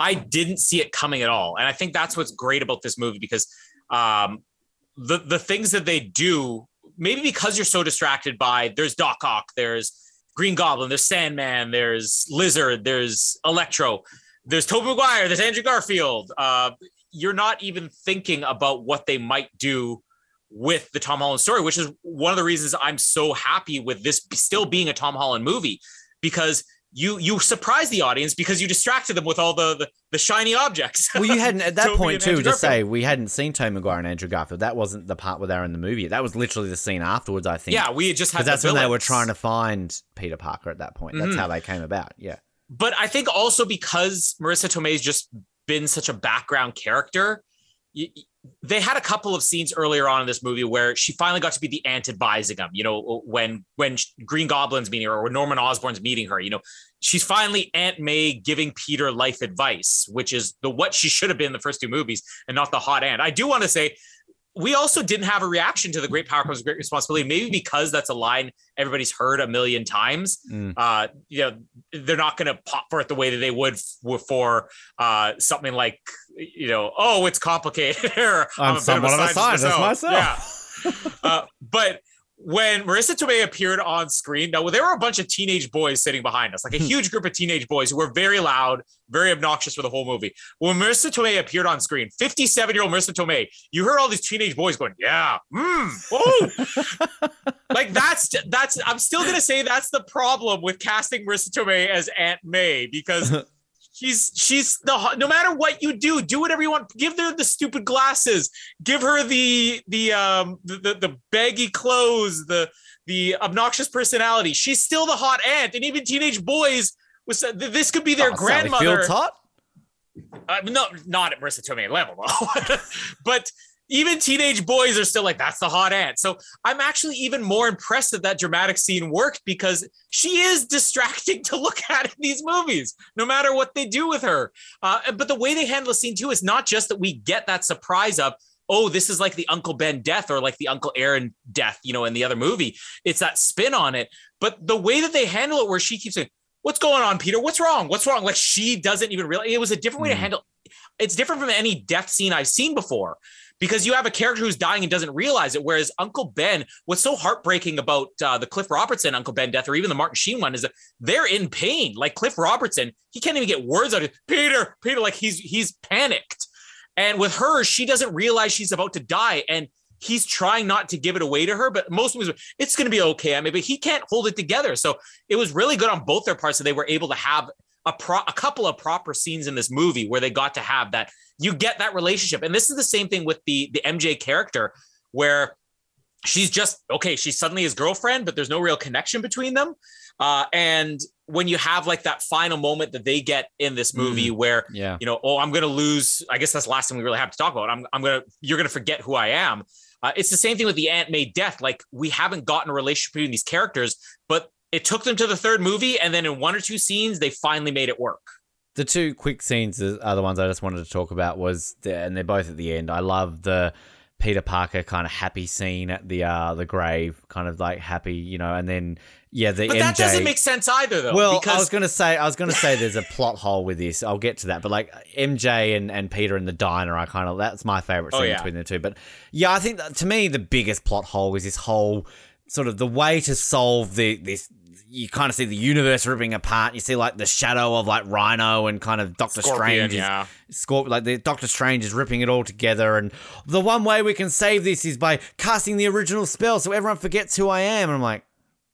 I didn't see it coming at all, and I think that's what's great about this movie because um, the the things that they do, maybe because you're so distracted by there's Doc Ock, there's Green Goblin, there's Sandman, there's Lizard, there's Electro, there's Tobey Maguire, there's Andrew Garfield. Uh, you're not even thinking about what they might do with the Tom Holland story, which is one of the reasons I'm so happy with this still being a Tom Holland movie because you you surprised the audience because you distracted them with all the the, the shiny objects. Well, you hadn't at [LAUGHS] that point too. To say we hadn't seen Tom Maguire and Andrew Garfield. That wasn't the part where they were in the movie. That was literally the scene afterwards. I think. Yeah, we had just had. Because that's the when they were trying to find Peter Parker. At that point, that's mm-hmm. how they came about. Yeah. But I think also because Marisa Tomei's just been such a background character, they had a couple of scenes earlier on in this movie where she finally got to be the aunt advising him. You know, when when Green Goblin's meeting her or Norman Osborn's meeting her. You know, she's finally Aunt May giving Peter life advice, which is the what she should have been in the first two movies, and not the hot aunt. I do want to say we also didn't have a reaction to the great power comes great responsibility maybe because that's a line everybody's heard a million times mm. uh you know they're not going to pop for it the way that they would for uh something like you know oh it's complicated [LAUGHS] i'm, I'm somewhat of a scientist myself, myself. yeah [LAUGHS] uh, but when Marisa Tomei appeared on screen, now there were a bunch of teenage boys sitting behind us, like a hmm. huge group of teenage boys who were very loud, very obnoxious for the whole movie. When Marisa Tomei appeared on screen, 57 year old Marisa Tomei, you heard all these teenage boys going, "Yeah, mm, oh," [LAUGHS] like that's that's. I'm still gonna say that's the problem with casting Marisa Tomei as Aunt May because [LAUGHS] She's she's the no matter what you do, do whatever you want. Give her the stupid glasses. Give her the the um the, the, the baggy clothes, the the obnoxious personality. She's still the hot aunt, and even teenage boys was this could be their oh, grandmother. hot. Uh, no, not at Marisa Tomei level though, [LAUGHS] but even teenage boys are still like, that's the hot aunt. So I'm actually even more impressed that that dramatic scene worked because she is distracting to look [LAUGHS] at in these movies, no matter what they do with her. Uh, but the way they handle the scene too is not just that we get that surprise of, oh, this is like the Uncle Ben death or like the Uncle Aaron death, you know, in the other movie. It's that spin on it. But the way that they handle it, where she keeps saying, What's going on, Peter? What's wrong? What's wrong? Like she doesn't even realize it was a different way mm. to handle it's different from any death scene I've seen before because you have a character who's dying and doesn't realize it. Whereas Uncle Ben, what's so heartbreaking about uh, the Cliff Robertson Uncle Ben death, or even the Martin Sheen one, is that they're in pain. Like Cliff Robertson, he can't even get words out of Peter, Peter, like he's he's panicked. And with her, she doesn't realize she's about to die, and he's trying not to give it away to her. But most movies, it's going to be okay. I mean, but he can't hold it together. So it was really good on both their parts that they were able to have a pro a couple of proper scenes in this movie where they got to have that you get that relationship. And this is the same thing with the the mj character where she's just okay she's suddenly his girlfriend but there's no real connection between them. Uh, and when you have like that final moment that they get in this movie mm, where yeah. you know oh i'm gonna lose i guess that's the last thing we really have to talk about. I'm, I'm gonna you're gonna forget who i am. Uh, it's the same thing with the aunt may death. Like we haven't gotten a relationship between these characters but it took them to the third movie, and then in one or two scenes, they finally made it work. The two quick scenes are the ones I just wanted to talk about was, the, and they're both at the end. I love the Peter Parker kind of happy scene at the uh the grave, kind of like happy, you know, and then yeah, the but MJ. that doesn't make sense either, though. Well, because... I was gonna say, I was gonna say, there's a plot hole with this. I'll get to that, but like MJ and, and Peter in the diner, I kind of that's my favorite oh, scene oh, yeah. between the two. But yeah, I think that, to me the biggest plot hole is this whole sort of the way to solve the this you kind of see the universe ripping apart. You see like the shadow of like Rhino and kind of Doctor Scorpion, Strange. Is, yeah. Scorp- like the Doctor Strange is ripping it all together. And the one way we can save this is by casting the original spell so everyone forgets who I am. And I'm like,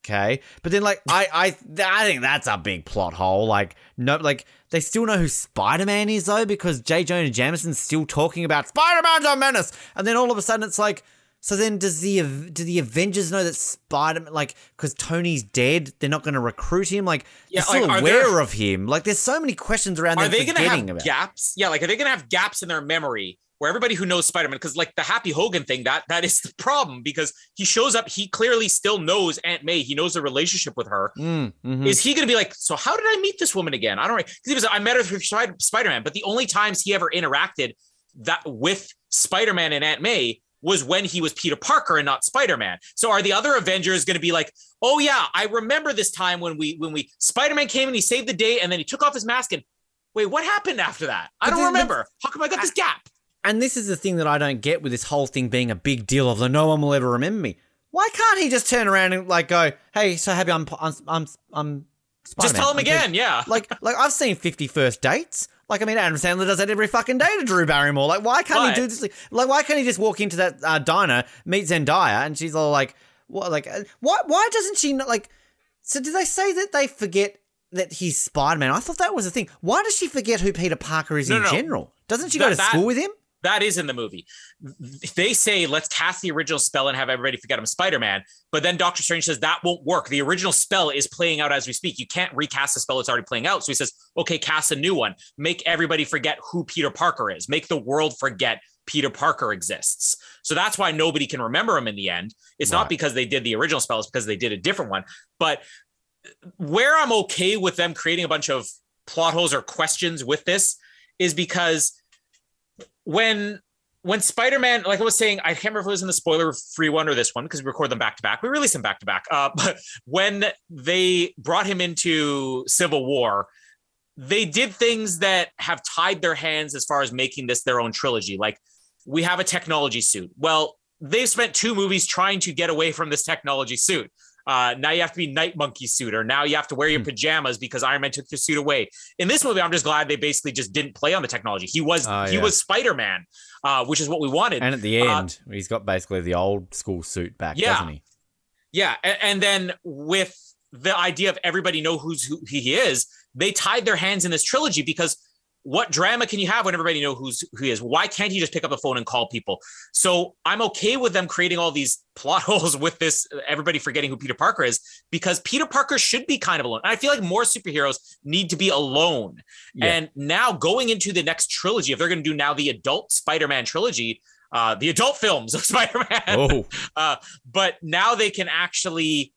okay. But then like I I I think that's a big plot hole. Like no like they still know who Spider Man is though because J. Jonah Jameson's still talking about Spider Man's a menace. And then all of a sudden it's like so then, does the do the Avengers know that Spider Man like because Tony's dead, they're not going to recruit him? Like, yeah, they're still like, aware there, of him. Like, there's so many questions around. Are they going to have about. gaps? Yeah, like are they going to have gaps in their memory where everybody who knows Spider Man, because like the Happy Hogan thing, that that is the problem because he shows up, he clearly still knows Aunt May, he knows the relationship with her. Mm, mm-hmm. Is he going to be like, so how did I meet this woman again? I don't know. Because he was, I met her through Spider Man, but the only times he ever interacted that with Spider Man and Aunt May was when he was Peter Parker and not Spider-Man. So are the other Avengers going to be like, "Oh yeah, I remember this time when we when we Spider-Man came and he saved the day and then he took off his mask and wait, what happened after that? I don't remember. How come I got this gap?" And this is the thing that I don't get with this whole thing being a big deal of the no one will ever remember me. Why can't he just turn around and like go, "Hey, so happy I'm I'm I'm I'm Spider-Man. Just tell him again, yeah. Like like I've seen 50 first dates. Like, I mean, Adam Sandler does that every fucking day to Drew Barrymore. Like, why can't But- he do this? Like, why can't he just walk into that uh, diner, meet Zendaya, and she's all like, "What? Like, uh, why? Why doesn't she not like?" So, did they say that they forget that he's Spider Man? I thought that was the thing. Why does she forget who Peter Parker is No, in no. general? Doesn't she That- go to that- school with him? That is in the movie. They say let's cast the original spell and have everybody forget him Spider-Man, but then Doctor Strange says that won't work. The original spell is playing out as we speak. You can't recast the spell that's already playing out. So he says, "Okay, cast a new one. Make everybody forget who Peter Parker is. Make the world forget Peter Parker exists." So that's why nobody can remember him in the end. It's Right. not because they did the original spell, it's because they did a different one. But uh, where I'm okay with them creating a bunch of plot holes or questions with this is because when when Spider-Man, like I was saying, I can't remember if it was in the spoiler-free one or this one because we record them back to back. We release them back to back. Uh, [LAUGHS] but when they brought him into Civil War, they did things that have tied their hands as far as making this their own trilogy. Like we have a technology suit. Well, they've spent two movies trying to get away from this technology suit. Uh, now you have to be Night Monkey suit, or now you have to wear your Hmm. pajamas because Iron Man took your suit away. In this movie, I'm just glad they basically just didn't play on the technology. He was Oh, he yeah. was Spider Man, uh, which is what we wanted. And at the Uh, end, he's got basically the old school suit back, Yeah. doesn't he? Yeah, and, and then with the idea of everybody know who's who he is, they tied their hands in this trilogy because what drama can you have when everybody know who's who he is? Why can't he just pick up the phone and call people? So I'm okay with them creating all these [LAUGHS] plot holes with this everybody forgetting who Peter Parker is because Peter Parker should be kind of alone. And I feel like more superheroes need to be alone. Yeah. And now going into the next trilogy, if they're going to do now the adult Spider-Man trilogy, uh, the adult films of [LAUGHS] Spider-Man, Oh, [LAUGHS] uh, but now they can actually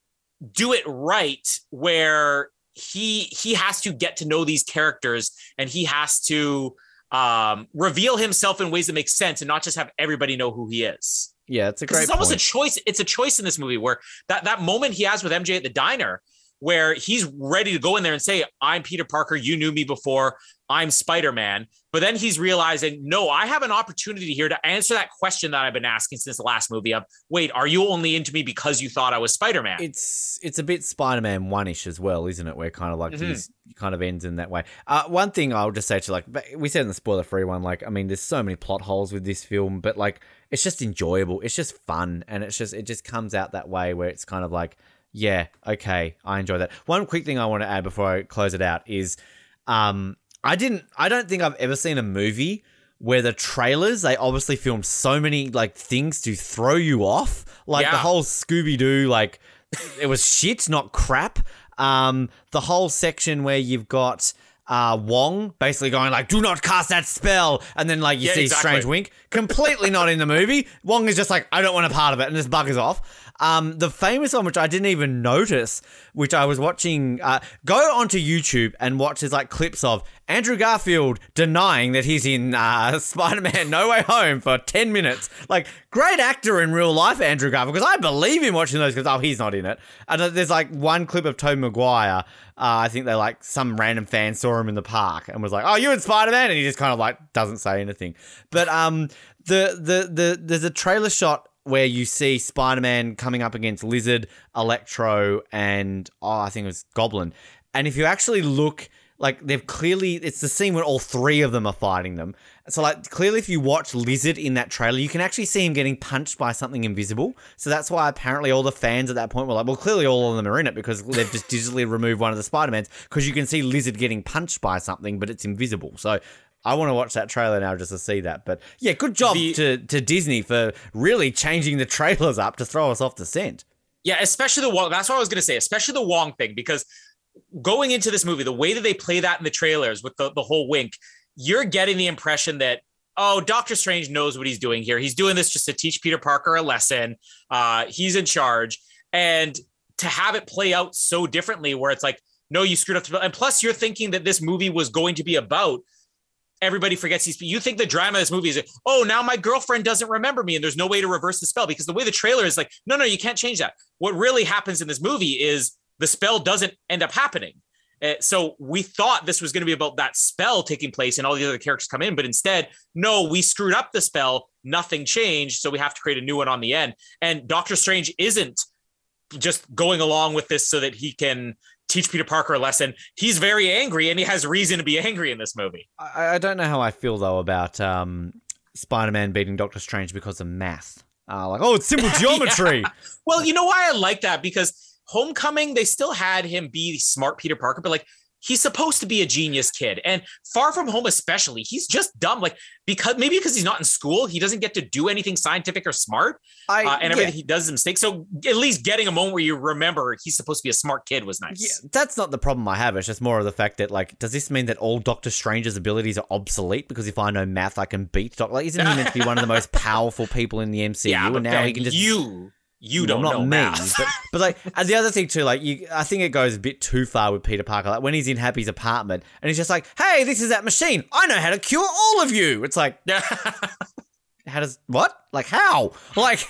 do it right where he he has to get to know these characters and he has to um, reveal himself in ways that make sense and not just have everybody know who he is. yeah, it's a great it's almost point. a choice. It's a choice in this movie where that that moment he has with MJ at the diner, where he's ready to go in there and say, "I'm Peter Parker. You knew me before. I'm Spider Man." But then he's realizing, no, I have an opportunity here to answer that question that I've been asking since the last movie. Of wait, are you only into me because you thought I was Spider Man? it's it's a bit Spider-Man one-ish as well, isn't it? Where kind of like Mhm. he's kind of ends in that way. Uh, one thing I'll just say to like we said in the spoiler-free one, like I mean, there's so many plot holes with this film, but like it's just enjoyable. It's just fun, and it's just it just comes out that way where it's kind of like, yeah, okay, I enjoy that. One quick thing I want to add before I close it out is, um, I didn't, I don't think I've ever seen a movie where the trailers they obviously filmed so many like things to throw you off, like the whole Scooby Doo like it was shit, not crap. Um, the whole section where you've got uh Wong basically going like, "Do not cast that spell," and then like you Yeah, see exactly. Strange Wink, completely not in the movie. Wong is just like, "I don't want a part of it," and just buggers off. Um, the famous one, which I didn't even notice, which I was watching, uh, go onto YouTube and watch. There's like clips of Andrew Garfield denying that he's in uh, [LAUGHS] Spider-Man: No Way Home for ten minutes. Like, great actor in real life, Andrew Garfield, because I believe him watching those. Because oh, he's not in it. And uh, there's like one clip of Tobey Maguire. Uh, I think they like some random fan saw him in the park and was like, "Oh, you in Spider-Man?" And he just kind of like doesn't say anything. But um, the the the there's a trailer shot where you see Spider-Man coming up against Lizard, Electro, and oh, I think it was Goblin. And if you actually look, like they've clearly, it's the scene where all three of them are fighting them. So like clearly, if you watch Lizard in that trailer, you can actually see him getting punched by something invisible. So that's why apparently all the fans at that point were like, well, clearly all of them are in it because they've just [LAUGHS] digitally removed one of the Spider-Mans because you can see Lizard getting punched by something, but it's invisible. So. I want to watch that trailer now just to see that. But yeah, good job The- to, to Disney for really changing the trailers up to throw us off the scent. Yeah, especially the Wong. That's what I was going to say, especially the Wong thing, because going into this movie, the way that they play that in the trailers with the, the whole wink, you're getting the impression that, oh, Doctor Strange knows what he's doing here. He's doing this just to teach Peter Parker a lesson. Uh, he's in charge. And to have it play out so differently, where it's like, no, you screwed up. And plus, you're thinking that this movie was going to be about everybody forgets these. You think the drama of this movie is, oh, now my girlfriend doesn't remember me, and there's no way to reverse the spell because the way the trailer is like, no, no, you can't change that. What really happens in this movie is the spell doesn't end up happening. Uh, so we thought this was going to be about that spell taking place and all the other characters come in, but instead, no, we screwed up the spell. Nothing changed, so we have to create a new one on the end. And Doctor Strange isn't just going along with this so that he can teach Peter Parker a lesson. He's very angry and he has reason to be angry in this movie. I, I don't know how I feel though about um, Spider-Man beating Doctor Strange because of math. Uh, like, oh, it's simple [LAUGHS] geometry. yeah. Well, you know why I like that because Homecoming, they still had him be smart Peter Parker, but like he's supposed to be a genius kid and far from home especially he's just dumb like because maybe because he's not in school he doesn't get to do anything scientific or smart I, uh, and everything yeah. he does is mistake so at least getting a moment where you remember he's supposed to be a smart kid was nice yeah, that's not the problem i have it's just more of the fact that like does this mean that all doctor strange's abilities are obsolete because if i know math i can beat doctor like isn't he meant to be one of the most [LAUGHS] powerful people in the mcu yeah, and now he can just you you don't well, not know me, but, [LAUGHS] but like and the other thing too, like you, I think it goes a bit too far with Peter Parker. Like when he's in Happy's apartment and he's just like, "Hey, this is that machine. I know how to cure all of you." It's like, [LAUGHS] how does what? Like how? Like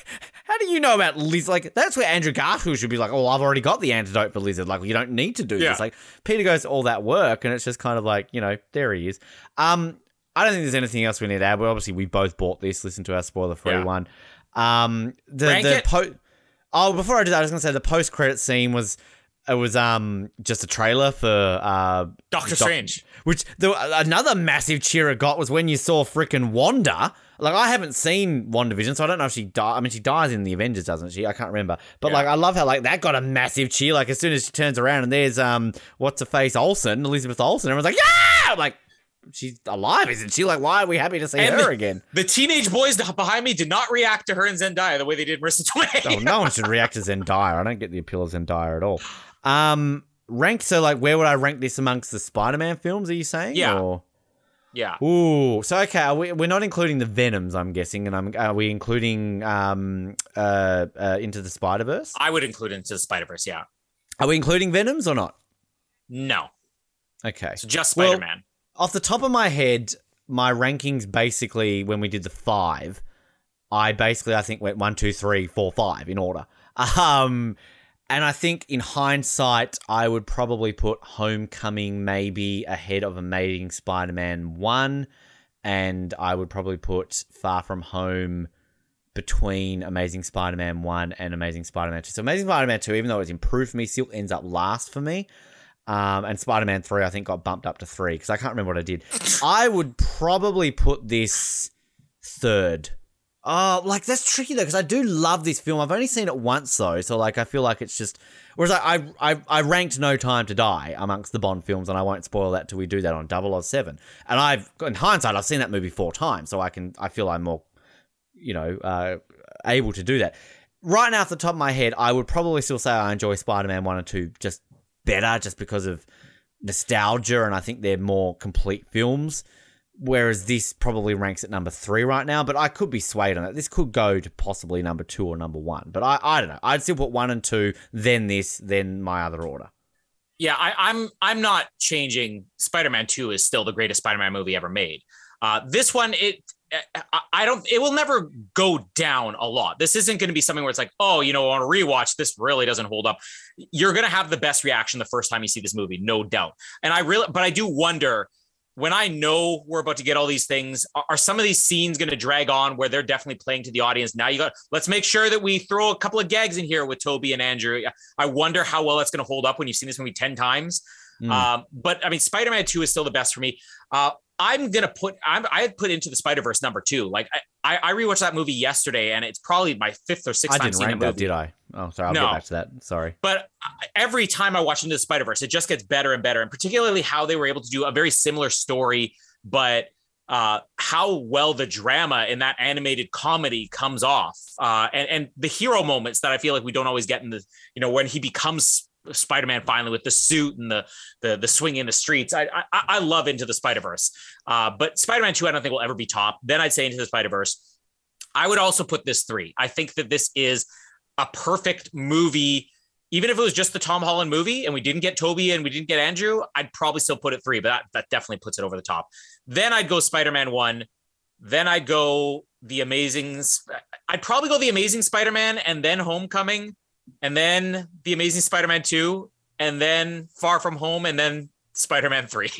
how do you know about lizard? Like that's where Andrew Garfield should be like, "Oh, I've already got the antidote for lizard. Like you don't need to do yeah. this." Like Peter goes all that work, and it's just kind of like, you know, there he is. Um, I don't think there's anything else we need to add. But obviously, we both bought this. Listen to our spoiler free yeah. one. Um, the Rank the po- Oh, before I do that, I was gonna say the post credit scene was it was um just a trailer for uh Doctor Doc- Strange. Which the another massive cheer it got was when you saw freaking Wanda. Like I haven't seen WandaVision, so I don't know if she died. I mean, she dies in the Avengers, doesn't she? I can't remember. But yeah. like, I love how like that got a massive cheer. Like as soon as she turns around and there's um what's her face Olsen, Elizabeth Olsen, everyone's like, yeah, I'm like she's alive, isn't she? Like, why are we happy to see and her the, again? The teenage boys behind me did not react to her and Zendaya the way they did Marisa Tomei. oh, no one should react to Zendaya. I don't get the appeal of Zendaya at all. Um, rank. So, like, where would I rank this amongst the Spider-Man films? Are you saying? Yeah. Or? Yeah. Ooh. So okay, we, we're not including the Venoms, I'm guessing, and I'm are we including um uh, uh into the Spider Verse? I would include into the Spider Verse. Yeah. Are we including Venoms or not? No. Okay. So just Spider Man. Well, off the top of my head, my rankings basically when we did the five, I basically I think went one, two, three, four, five in order. Um, and I think in hindsight, I would probably put Homecoming maybe ahead of Amazing Spider-Man one, and I would probably put Far From Home between Amazing Spider-Man one and Amazing Spider-Man two. So Amazing Spider-Man two, even though it's improved for me, still ends up last for me. Um, and Spider Man 3, I think, got bumped up to three because I can't remember what I did. I would probably put this third. Oh, like that's tricky though because I do love this film. I've only seen it once though, so like I feel like it's just. Whereas I I I ranked No Time to Die amongst the Bond films, and I won't spoil that till we do that on 007. And I've in hindsight I've seen that movie four times, so I can I feel I'm more, you know, uh, able to do that. Right now, off the top of my head, I would probably still say I enjoy Spider Man one and two just better just because of nostalgia, and I think they're more complete films. Whereas this probably ranks at number three right now, but I could be swayed on it. This could go to possibly number two or number one, but I, I don't know. I'd still put one and two, then this, then my other order. Yeah, I, I'm I'm not changing. Spider-Man Two is still the greatest Spider-Man movie ever made. Uh, this one, it I don't. It will never go down a lot. This isn't going to be something where it's like, oh, you know, on a rewatch, this really doesn't hold up. You're going to have the best reaction the first time you see this movie, no doubt. And I really, but I do wonder when I know we're about to get all these things, are some of these scenes going to drag on where they're definitely playing to the audience? Now you got, let's make sure that we throw a couple of gags in here with Tobey and Andrew. I wonder how well that's going to hold up when you've seen this movie 10 times. Mm. Um, but I mean, Spider Man 2 is still the best for me. Uh, I'm gonna put I'm I had put into the Spider Verse number two. Like I, I rewatched that movie yesterday, and it's probably my fifth or sixth I time didn't rank that, did I? Oh, sorry. I'll no. get back to that. Sorry. But every time I watch into the Spider Verse, it just gets better and better, and particularly how they were able to do a very similar story, but uh, how well the drama in that animated comedy comes off, uh, and and the hero moments that I feel like we don't always get in the you know when he becomes Spider-Man finally with the suit and the the the swing in the streets. I I, I love Into the Spider-Verse, uh, but Spider-Man Two I don't think will ever be top. Then I'd say Into the Spider-Verse. I would also put this three. I think that this is a perfect movie. Even if it was just the Tom Holland movie and we didn't get Tobey and we didn't get Andrew, I'd probably still put it three, but that, that definitely puts it over the top. Then I'd go Spider-Man one. Then I'd go the Amazing. I'd probably go the Amazing Spider-Man and then Homecoming and then The Amazing Spider-Man 2, and then Far From Home, and then Spider-Man 3.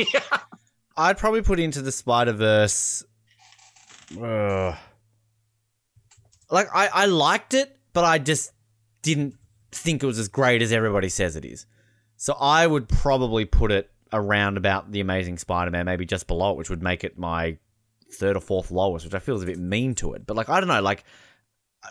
[LAUGHS] I'd probably put into the Spider-Verse. Uh, like I, I liked it, but I just didn't think it was as great as everybody says it is. So I would probably put it around about the Amazing Spider-Man, maybe just below it, which would make it my third or fourth lowest, which I feel is a bit mean to it. But like I don't know, like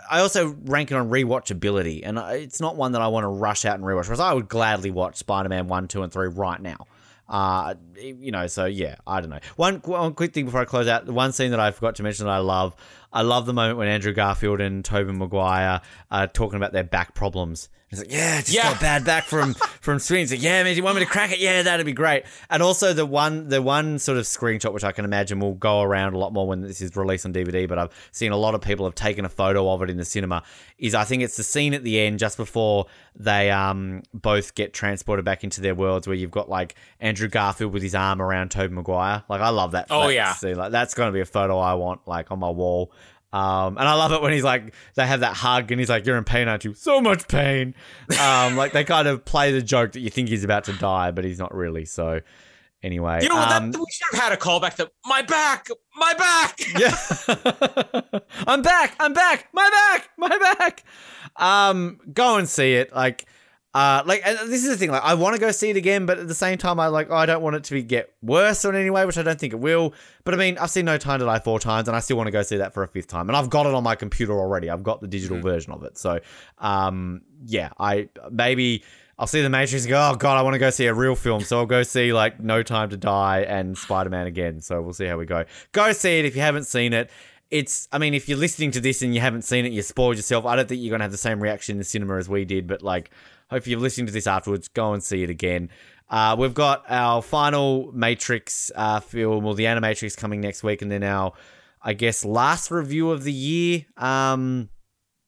I also rank it on rewatchability, and it's not one that I want to rush out and rewatch. Whereas I would gladly watch Spider-Man one, two, and three right now. Uh, you know, so yeah, I don't know. One, one quick thing before I close out, the one scene that I forgot to mention that I love, I love the moment when Andrew Garfield and Tobey Maguire are talking about their back problems. He's like, yeah, just Yeah. got bad back from from swings. He's like, yeah, man, do you want me to crack it? Yeah, that'd be great. And also the one the one sort of screenshot which I can imagine will go around a lot more when this is released on DVD, but I've seen a lot of people have taken a photo of it in the cinema. Is I think it's the scene at the end just before they um both get transported back into their worlds where you've got like Andrew Garfield with his arm around Tobey Maguire. Like I love that. Oh, that yeah. scene. Like that's gonna be a photo I want like on my wall. Um, and I love it when he's like, they have that hug and he's like, You're in pain, aren't you? So much pain. Um, like they kind of play the joke that you think he's about to die, but he's not really. So, anyway. You know what? um, that, we should have had a callback to my back, my back. [LAUGHS] yeah. [LAUGHS] I'm back. I'm back. My back. My back. Um, go and see it. Like, uh, like this is the thing. Like, I want to go see it again, but at the same time, I like oh, I don't want it to be get worse in any way, which I don't think it will. But I mean, I've seen No Time to Die four times, and I still want to go see that for a fifth time. And I've got it on my computer already. I've got the digital version of it. So, um, yeah, I maybe. I'll see the Matrix and go, oh god, I want to go see a real film. So I'll go see like No Time to Die and Spider Man again. So we'll see how we go. Go see it if you haven't seen it. It's, I mean, if you're listening to this and you haven't seen it, you spoiled yourself. I don't think you're going to have the same reaction in the cinema as we did, but like, hope you're listening to this afterwards, go and see it again. Uh, we've got our final Matrix uh, film, or the Animatrix coming next week, and then our, I guess, last review of the year. Um,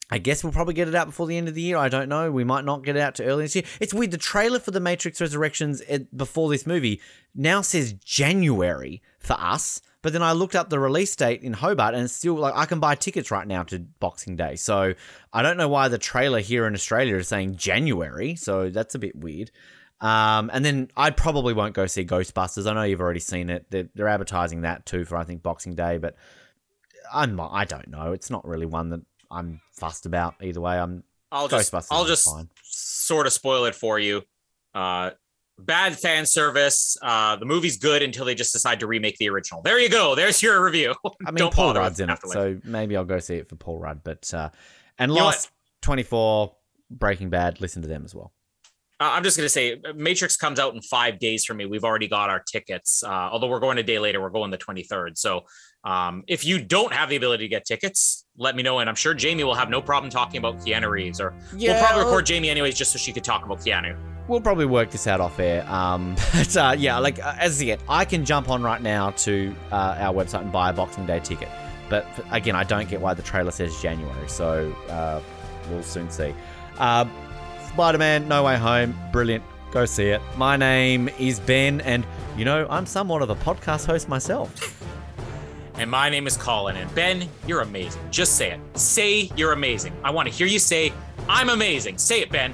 I guess we'll probably get it out before the end of the year. I don't know. We might not get it out to early this year. It's weird. The trailer for the Matrix Resurrections before this movie now says January for us, but then I looked up the release date in Hobart, and it's still like I can buy tickets right now to Boxing Day. So I don't know why the trailer here in Australia is saying January. So that's a bit weird. Um, and then I probably won't go see Ghostbusters. I know you've already seen it. They're, they're advertising that too for I think Boxing Day, but I'm I don't know. It's not really one that I'm fussed about either way. I'm I'll just Ghostbusters I'll just fine. sort of spoil it for you. Uh, bad fan service. Uh, the movie's good until they just decide to remake the original. There you go. There's your review. [LAUGHS] I mean, Don't Paul Rudd's in it, so maybe I'll go see it for Paul Rudd. But uh, and You Lost, Twenty Four, Breaking Bad, listen to them as well. Uh, I'm just gonna say, Matrix comes out in five days for me. We've already got our tickets. Uh, although we're going a day later, we're going the 23rd. So um, if you don't have the ability to get tickets, let me know, and I'm sure Jamie will have no problem talking about Keanu Reeves. Or we'll probably record Jamie anyways, just so she could talk about Keanu. We'll probably work this out off air. Um, [LAUGHS] but uh, yeah, like uh, as yet, I can jump on right now to uh, our website and buy a Boxing Day ticket. But again, I don't get why the trailer says January. So uh, we'll soon see. Uh, Spider Man, No Way Home, brilliant. Go see it. My name is Ben, and you know, I'm somewhat of a podcast host myself. [LAUGHS] And my name is Colin. And Ben, you're amazing. Just say it. Say you're amazing. I want to hear you say, I'm amazing. Say it, Ben.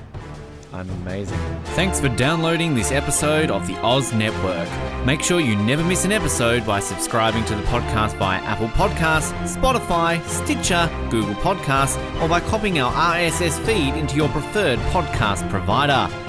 I'm amazing. Thanks for downloading this episode of the Oz Network. Make sure you never miss an episode by subscribing to the podcast via Apple Podcasts, Spotify, Stitcher, Google Podcasts, or by copying our RSS feed into your preferred podcast provider.